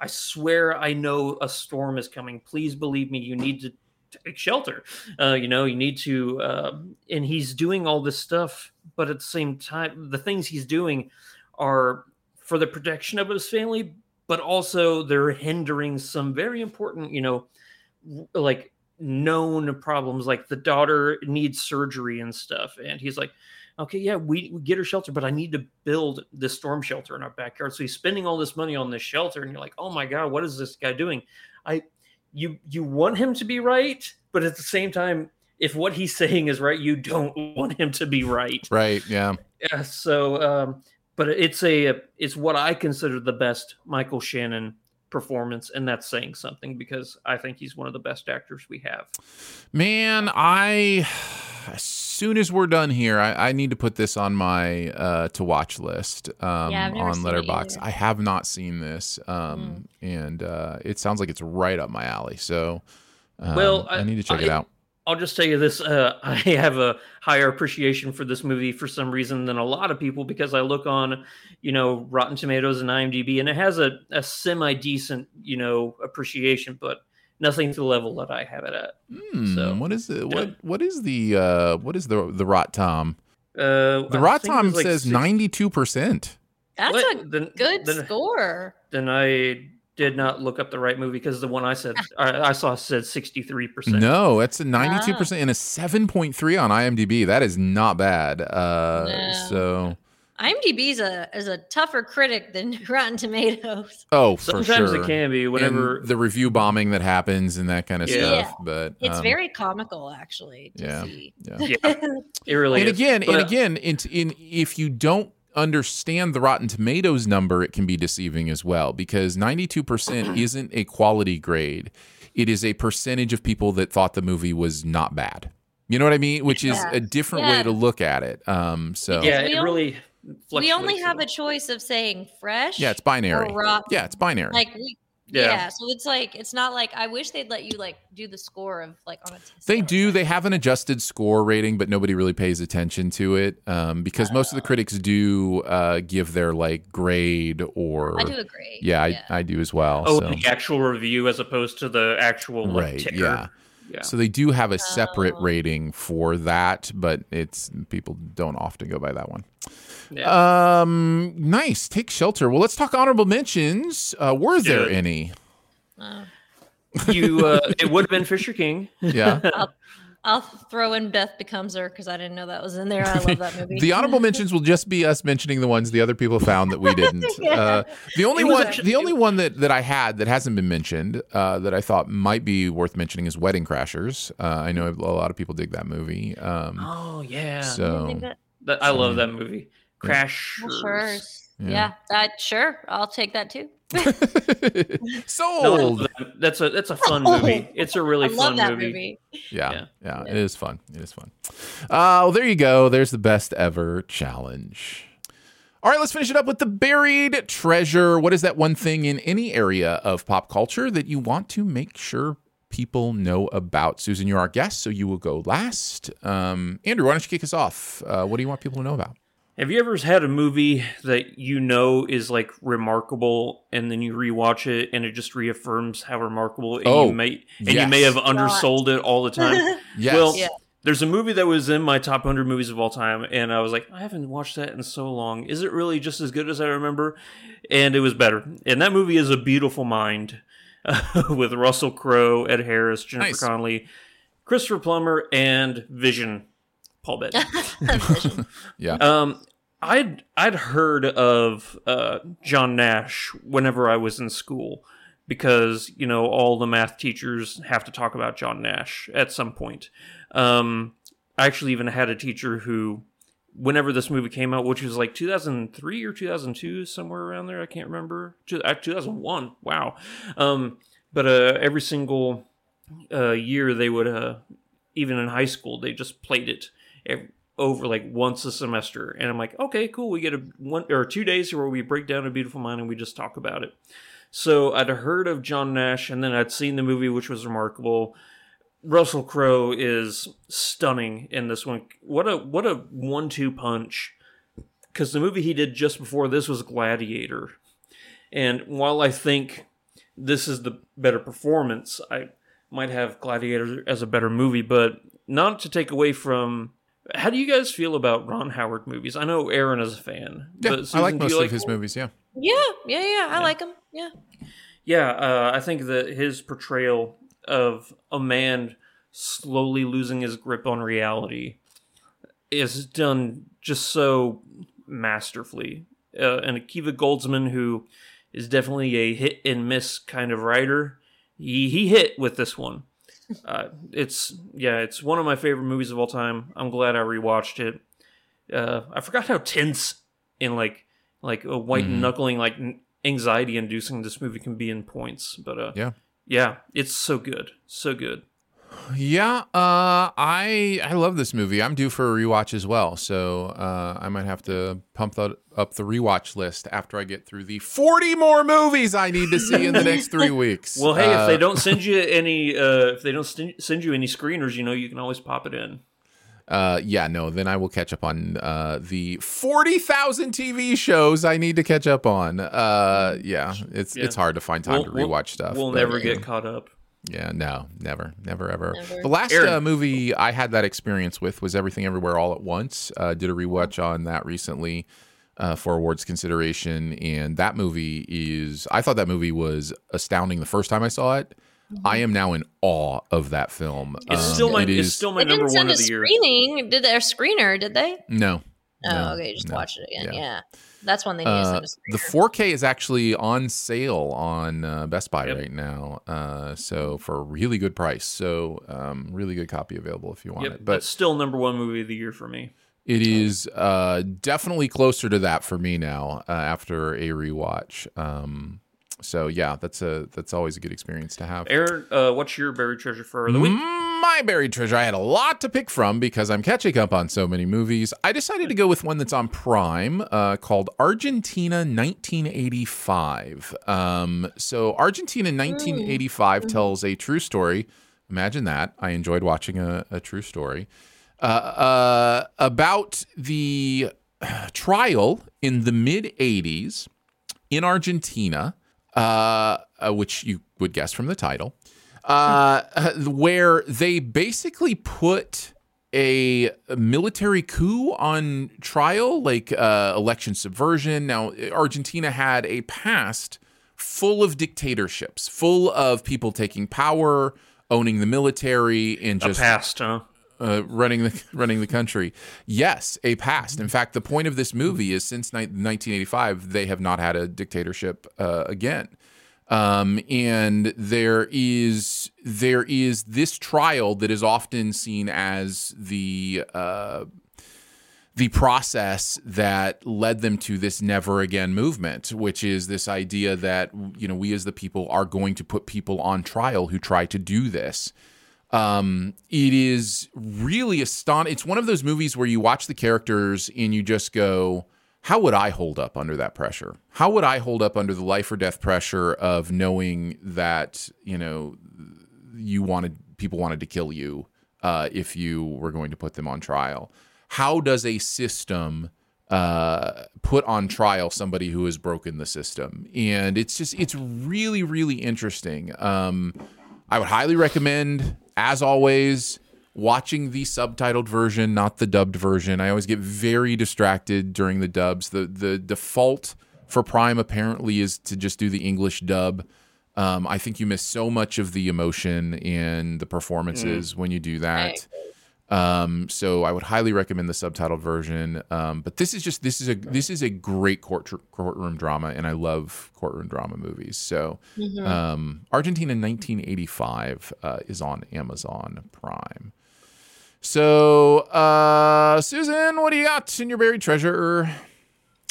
I swear I know a storm is coming. Please believe me. You need to take shelter. Uh, you know, you need to. Uh, and he's doing all this stuff, but at the same time, the things he's doing are for the protection of his family, but also they're hindering some very important, you know, like known problems. Like the daughter needs surgery and stuff, and he's like. Okay, yeah, we, we get her shelter, but I need to build this storm shelter in our backyard. So he's spending all this money on this shelter, and you're like, oh my god, what is this guy doing? I you you want him to be right, but at the same time, if what he's saying is right, you don't want him to be right. Right. Yeah. Yeah. So, um, but it's a it's what I consider the best Michael Shannon performance, and that's saying something because I think he's one of the best actors we have. Man, I as soon as we're done here, I, I need to put this on my uh, to watch list um, Yeah, on Letterboxd. I have not seen this, um, and uh, it sounds like it's right up my alley. So, um, well, I, need to check it I- out. I'll just tell you this: uh, I have a higher appreciation for this movie for some reason than a lot of people because I look on, you know, Rotten Tomatoes and IMDb, and it has a, a semi decent, you know, appreciation, but nothing to the level that I have it at. Hmm, so, what is it? What what is the uh, what is the the Rot Tom? Uh, The I Rot Tom like says ninety two percent. That's What? a Then- good then- score. Then I did not look up the right movie because the one I said I, I saw said sixty three percent. No, that's a ninety two percent and a seven point three on IMDb. That is not bad. Uh, No. So IMDb is a is a tougher critic than Rotten Tomatoes. Oh, for Sometimes sure. it can be whenever- And the review bombing that happens and that kind of Yeah. stuff. But It's um, very comical, actually. To yeah, see. yeah. It really and is. again, and again, in, in if you don't understand the Rotten Tomatoes number, it can be deceiving as well because ninety two percent isn't a quality grade. It is a percentage of people that thought the movie was not bad. You know what I mean? Which is Yeah. a different Yeah. way to look at it. Um, so yeah, it don't- really. We only fluctuates. have a choice of saying fresh. yeah, it's binary. Or rotten. Yeah, it's binary. Like we. Yeah. Yeah. so it's like it's not like I wish they'd let you like do the score of like on a test. They do. They have an adjusted score rating, but nobody really pays attention to it um, because most of the critics do uh, give their like grade or. I do agree. Yeah, I, I do as well. Oh, so. the actual review as opposed to the actual like, right. ticker. Yeah. Yeah. So they do have a separate Oh. rating for that, but it's people don't often go by that one. Yeah. Um, nice. Take shelter. Well, let's talk honorable mentions. Uh, were there Good. any? Uh, you uh, it would have been Fisher King. Yeah. I'll, I'll throw in Beth Becomes Her because I didn't know that was in there. I love that movie. The honorable mentions will just be us mentioning the ones the other people found that we didn't. Yeah. uh, the only one, actually- the only one that, that I had that hasn't been mentioned uh, that I thought might be worth mentioning is Wedding Crashers. Uh, I know a lot of people dig that movie. Um, Oh yeah. so think that- That- I love that movie. Crash. Well, sure. Yeah. Yeah, that sure. I'll take that too. sold. That's a that's a fun movie. It's a really I love fun that movie. movie. Yeah, yeah, it is fun. It is fun. Uh, well, there you go. There's the best ever challenge. All right, let's finish it up with the buried treasure. What is that one thing in any area of pop culture that you want to make sure people know about? Susan, you're our guest, so you will go last. Um, Andrew, why don't you kick us off? Uh, what do you want people to know about? Have you ever had a movie that you know is like remarkable, and then you rewatch it, and it just reaffirms how remarkable, and Oh, you may and yes. you may have undersold it all the time? Yes. Well, Yeah. there's a movie that was in my top 100 movies of all time, and I was like, I haven't watched that in so long. Is it really just as good as I remember? And it was better. And that movie is A Beautiful Mind with Russell Crowe, Ed Harris, Jennifer Nice. Connelly, Christopher Plummer, and Vision, Paul Bettany. Yeah. Um, I'd I'd heard of uh, John Nash whenever I was in school because you know all the math teachers have to talk about John Nash at some point. Um, I actually even had a teacher who, whenever this movie came out, which was like 2003 or 2002, somewhere around there, I can't remember. Uh, 2001. Wow. Um, but uh, every single uh, year they would, uh, even in high school, they just played it over like once a semester. And I'm like, okay, cool. We get a one or two days where we break down a beautiful mind and we just talk about it. So I'd heard of John Nash, and then I'd seen the movie, which was remarkable. Russell Crowe is stunning in this one. What a what a one-two punch! Because the movie he did just before this was Gladiator, and while I think this is the better performance, I might have Gladiator as a better movie, but not to take away from. How do you guys feel about Ron Howard movies? I know Aaron is a fan. Yeah, but I like most you of like his movies. Yeah. Yeah, yeah, yeah. I like him. Yeah. Yeah, uh, I think that his portrayal of a man slowly losing his grip on reality is done just so masterfully. Uh, and Akiva Goldsman, who is definitely a hit and miss kind of writer, he, he hit with this one. Uh, it's yeah, it's one of my favorite movies of all time. I'm glad I rewatched it. Uh, I forgot how tense and like like a white Mhm. knuckling, like anxiety inducing this movie can be in points. But uh, Yeah. yeah, it's so good, so good. Yeah, uh, I I love this movie. I'm due for a rewatch as well, so uh, I might have to pump that up the rewatch list after I get through the 40 more movies I need to see in the next three weeks. Well, hey, if they Uh, don't send you any, uh, if they don't st- send you any screeners, you know, you can always pop it in. Uh, yeah, no, then I will catch up on uh, the 40,000 TV shows I need to catch up on. Uh, yeah, it's Yeah. it's hard to find time We'll- to we'll- rewatch stuff. We'll but, never uh, get caught up. Yeah, no, never, never, ever. Never. The last uh, movie I had that experience with was Everything Everywhere All at Once. Uh, did a rewatch on that recently uh, for awards consideration, and that movie is. I thought that movie was astounding the first time I saw it. I am now in awe of that film. It's Um, still my, it it's is- still my They number didn't one send of a the year. screening. Did their screener? Did they? no. Oh, no, okay. Just no. watch it again. Yeah. Yeah. That's one they need Uh, send the 4K is actually on sale on uh, Best Buy right now, uh, so for a really good price. So, um, really good copy available if you want Yep, it. but But still number one movie of the year for me. it is uh, definitely closer to that for me now uh, after a rewatch. Um, so yeah, that's a that's always a good experience to have. Aaron, uh, what's your buried treasure for the week? My buried treasure. I had a lot to pick from because I'm catching up on so many movies. I decided to go with one that's on Prime uh, called Argentina 1985. Um, so, Argentina 1985 tells a true story. Imagine that. I enjoyed watching a, a true story uh, uh, about the trial in the mid 80s in Argentina, uh, uh, which you would guess from the title, uh, where they basically put a military coup on trial, like uh, election subversion. Now, Argentina had a past full of dictatorships, full of people taking power, owning the military, and A just past, huh? Uh, running the running the country. Yes, a past. In fact, the point of this movie is since ni- 1985, they have not had a dictatorship uh, again. Um, and there is there is this trial that is often seen as the uh, the process that led them to this never again movement, which is this idea that you know we as the people are going to put people on trial who try to do this. Um, it is really astonishing. It's one of those movies where you watch the characters and you just go, "How would I hold up under that pressure? How would I hold up under the life or death pressure of knowing that you know you wanted people wanted to kill you uh, if you were going to put them on trial? How does a system uh, put on trial somebody who has broken the system, and it's just it's really really interesting. Um, I would highly recommend, as always, watching the subtitled version, not the dubbed version. I always get very distracted during the dubs. The the default for Prime apparently is to just do the English dub. Um, I think you miss so much of the emotion and the performances when you do that. Um, so I would highly recommend the subtitled version. Um, but this is just this is a this is a great court courtroom drama, and I love courtroom drama movies. So Mhm. um, Argentina 1985 uh, is on Amazon Prime. So uh, Susan, what do you got in your buried treasure?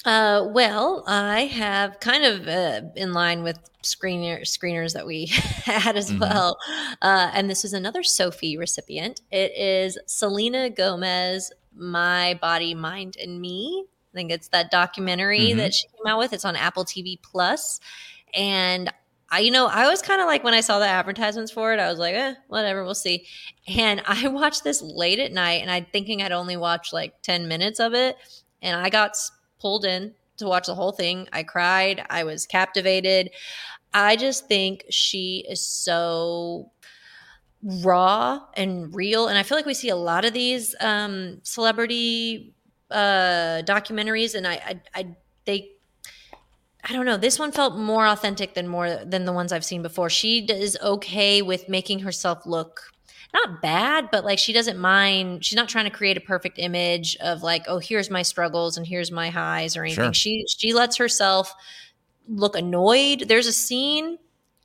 Uh, well, I have kind of uh, in line with screener screeners that we had as Mhm. well, uh, and this is another Sophie recipient. It is Selena Gomez, "My Body, Mind, and Me." I think it's that documentary Mhm. that she came out with. It's on Apple TV Plus, and I, you know, I was kind of like when I saw the advertisements for it, I was like, eh, whatever, we'll see. And I watched this late at night, and I'm thinking I'd only watch like 10 minutes of it. And I got pulled in to watch the whole thing. I cried, I was captivated. I just think she is so raw and real. And I feel like we see a lot of these um, celebrity uh, documentaries, and I, I, I, they I don't know. This one felt more authentic than more than the ones I've seen before. She is okay with making herself look not bad, but like she doesn't mind. She's not trying to create a perfect image of like, oh, here's my struggles and here's my highs or anything. Sure. She she lets herself look annoyed. There's a scene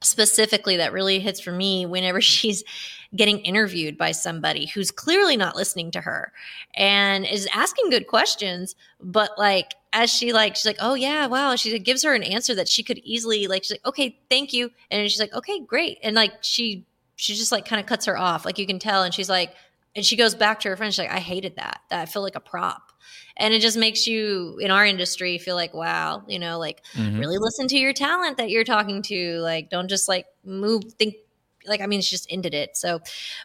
specifically that really hits for me whenever she's getting interviewed by somebody who's clearly not listening to her and is asking good questions but like as she like she's like oh yeah wow she gives her an answer that she could easily like she's like okay thank you and she's like okay great and like she she just like kind of cuts her off. Like you can tell and she's like and she goes back to her friend she's like i hated that. That i feel like a prop. And it just makes you in our industry feel like wow you know like Mhm. really listen to your talent that you're talking to. Like don't just like move think like i mean she just ended it so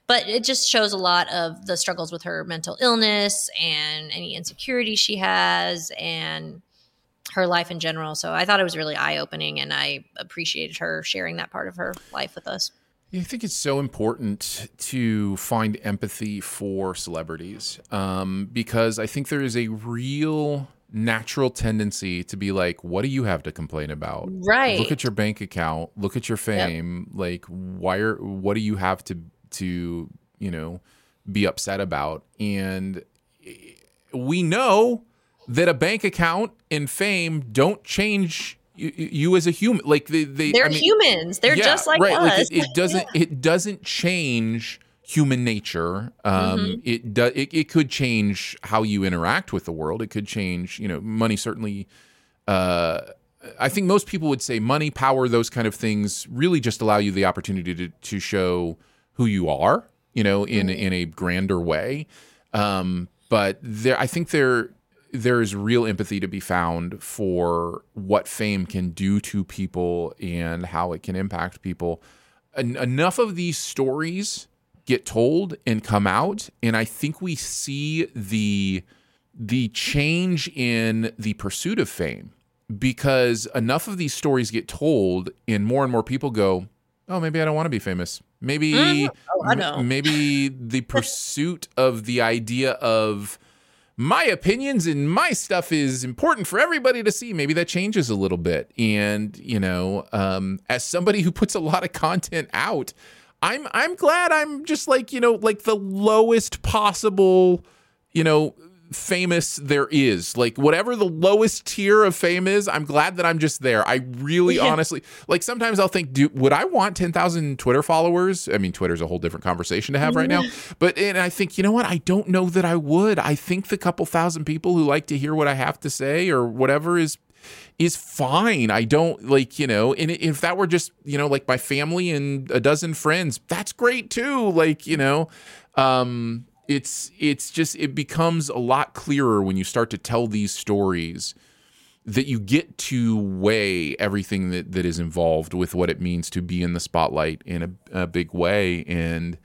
but it just shows a lot of the struggles with her mental illness and any insecurity she has and her life in general so i thought it was really eye-opening and i appreciated her sharing that part of her life with us I think it's so important to find empathy for celebrities um, because I think there is a real natural tendency to be like, what do you have to complain about? Right. Look at your bank account. Look at your fame. Like, why are, what do you have to, to, you know, be upset about? And we know that a bank account and fame don't change you, you as a human. Like they, they they're I mean- humans they're yeah, just like right. us it, it doesn't it doesn't change human nature. Um, Mhm. It does. It, it could change how you interact with the world. It could change. You know, money certainly. Uh, I think most people would say money, power, those kind of things really just allow you the opportunity to to show who you are. You know, in in a grander way. Um, but there, I think there there is real empathy to be found for what fame can do to people and how it can impact people. En- enough of these stories get told and come out, and I think we see the the change in the pursuit of fame because enough of these stories get told, and more and more people go, "Oh, maybe I don't want to be famous. Maybe, Mhm. Oh, I know. m- maybe the pursuit of the idea of." My opinions and my stuff is important for everybody to see. Maybe that changes a little bit. And, you know, um, as somebody who puts a lot of content out, I'm I'm glad I'm just like, you know, like the lowest possible, you know, famous there is. Like whatever the lowest tier of fame is, I'm glad that I'm just there. I really Yeah. honestly like sometimes I'll think, do would I want 10,000 Twitter followers? I mean, Twitter's a whole different conversation to have right now. But and I think, you know what? I don't know that I would. I think the couple thousand people who like to hear what I have to say or whatever is is fine. I don't like, you know, and if that were just, you know, like my family and a dozen friends, that's great too. Like, you know, um it's it's just it becomes a lot clearer when you start to tell these stories that you get to weigh everything that, that is involved with what it means to be in the spotlight in a, a big way and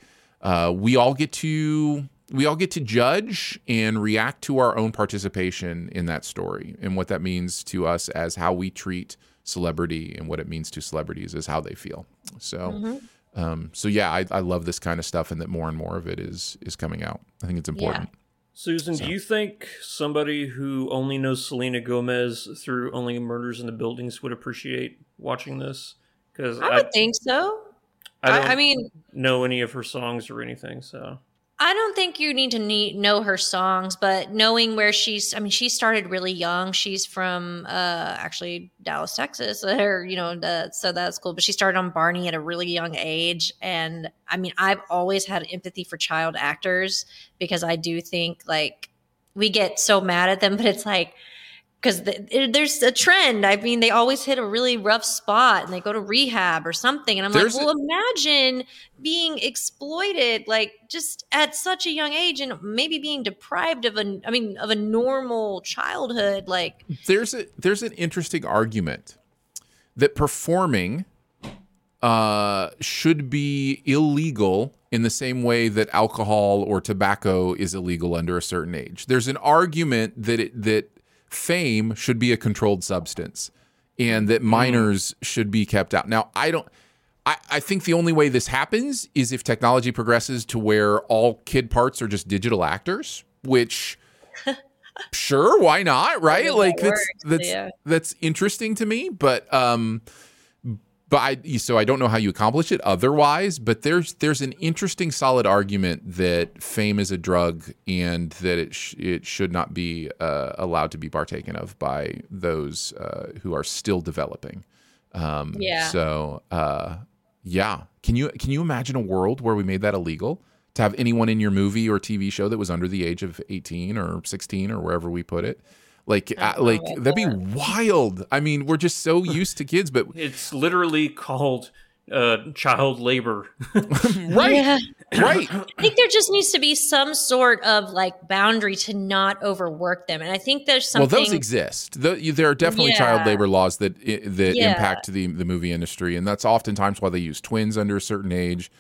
uh, we all get to we all get to judge and react to our own participation in that story and what that means to us as how we treat celebrity and what it means to celebrities is how they feel. So, mm-hmm. Um, so yeah, I, I love this kind of stuff, and that more and more of it is is coming out. I think it's important. Yeah. Susan, so. do you think somebody who only knows Selena Gomez through Only Murders in the Buildings would appreciate watching this? Because I would I, think so. I, I, mean, know any of her songs or anything, so I don't think you need to need, know her songs, but knowing where she's, I mean, she started really young. She's from uh, actually Dallas, Texas, or, you know, the, so that's cool. But she started on Barney at a really young age. And I mean, I've always had empathy for child actors because I do think like we get so mad at them, but it's like, because the, there's a trend. I mean, they always hit a really rough spot and they go to rehab or something. And I'm there's like, well, imagine being exploited like just at such a young age and maybe being deprived of a, I mean, of a normal childhood. Like, there's a there's an interesting argument that performing uh, should be illegal in the same way that alcohol or tobacco is illegal under a certain age. There's an argument that it that fame should be a controlled substance and that mm. minors mm. should be kept out. Now, I don't. I, I think the only way this happens is if technology progresses to where all kid parts are just digital actors, which sure, why not? Right? Like that's that's yeah. that's interesting to me. But um but I so I don't know how you accomplish it otherwise. But there's there's an interesting, solid argument that fame is a drug and that it sh- it should not be uh, allowed to be partaken of by those uh, who are still developing. Um, yeah. So uh, yeah, can you can you imagine a world where we made that illegal? To have anyone in your movie or TV show that was under the age of 18 or 16 or wherever we put it, like, uh, like that'd be wild. I mean, we're just so used to kids, but it's literally called uh, child labor. right. Yeah. Right. I think there just needs to be some sort of like boundary to not overwork them. And I think there's something. Well, those exist. The, there are definitely yeah. child labor laws that that yeah. impact the the movie industry, and that's oftentimes why they use twins under a certain age.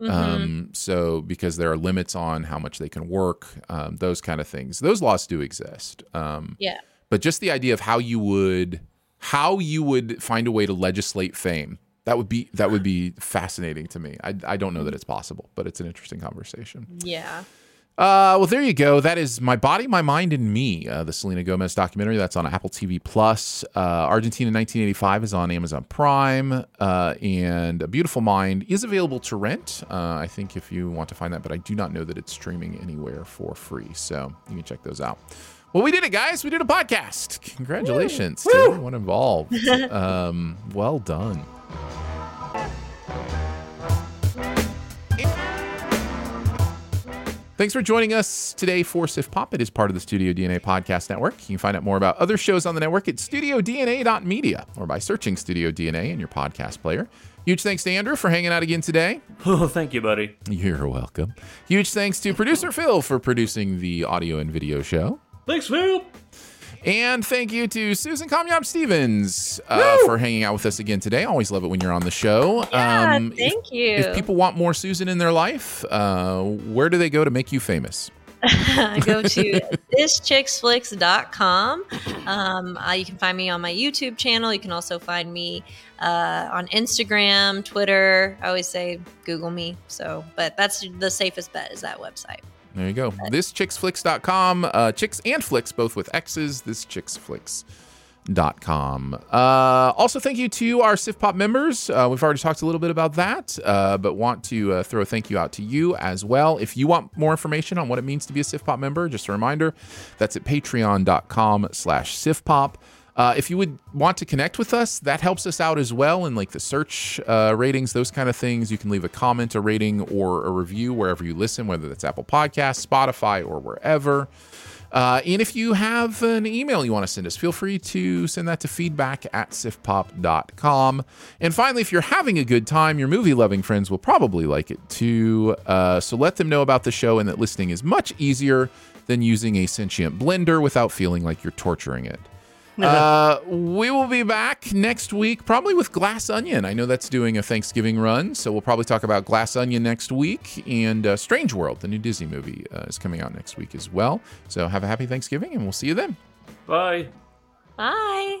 Mm-hmm. Um, so because there are limits on how much they can work, um, those kind of things. Those laws do exist. Um, yeah. But just the idea of how you would how you would find a way to legislate fame that would be that would be fascinating to me. I I don't know that it's possible, but it's an interesting conversation. Yeah. Uh, well, there you go. That is My Body, My Mind, and Me, uh, the Selena Gomez documentary. That's on Apple TV Plus. Uh, Argentina 1985 is on Amazon Prime. Uh, and A Beautiful Mind is available to rent, uh, I think, if you want to find that, but I do not know that it's streaming anywhere for free. So you can check those out. Well, we did it, guys. We did a podcast. Congratulations Woo! to everyone involved. um, well done. Thanks for joining us today for SiftPop. It is part of the Studio DNA Podcast Network. You can find out more about other shows on the network at studiodna.media or by searching Studio DNA in your podcast player. Huge thanks to Andrew for hanging out again today. Oh, thank you, buddy. You're welcome. Huge thanks to producer Phil for producing the audio and video show. Thanks, Phil. And thank you to Susan Comyab Stevens uh, for hanging out with us again today. Always love it when you're on the show. Yeah, um, thank if, you. If people want more Susan in their life, uh, where do they go to make you famous? go to thischixflix.com. Um, uh, you can find me on my YouTube channel. You can also find me uh, on Instagram, Twitter. I always say Google me. So, but that's the safest bet is that website. There you go. Thischixflix.com. Uh, chicks and flicks, both with X's. Thischixflix.com. Uh, also, thank you to our SiftPop members. Uh, we've already talked a little bit about that, uh, but want to uh, throw a thank you out to you as well. If you want more information on what it means to be a SiftPop member, just a reminder, that's at patreon.com slash siftpop. Uh, if you would want to connect with us, that helps us out as well in like the search uh, ratings, those kind of things. You can leave a comment, a rating, or a review wherever you listen, whether that's Apple Podcasts, Spotify, or wherever. Uh, and if you have an email you want to send us, feel free to send that to feedback at siftpop.com. And finally, if you're having a good time, your movie loving friends will probably like it too. Uh, so let them know about the show and that listening is much easier than using a sentient blender without feeling like you're torturing it. uh, we will be back next week, probably with Glass Onion. I know that's doing a Thanksgiving run, so we'll probably talk about Glass Onion next week. And uh, Strange World, the new Disney movie, uh, is coming out next week as well. So have a happy Thanksgiving, and we'll see you then. Bye. Bye.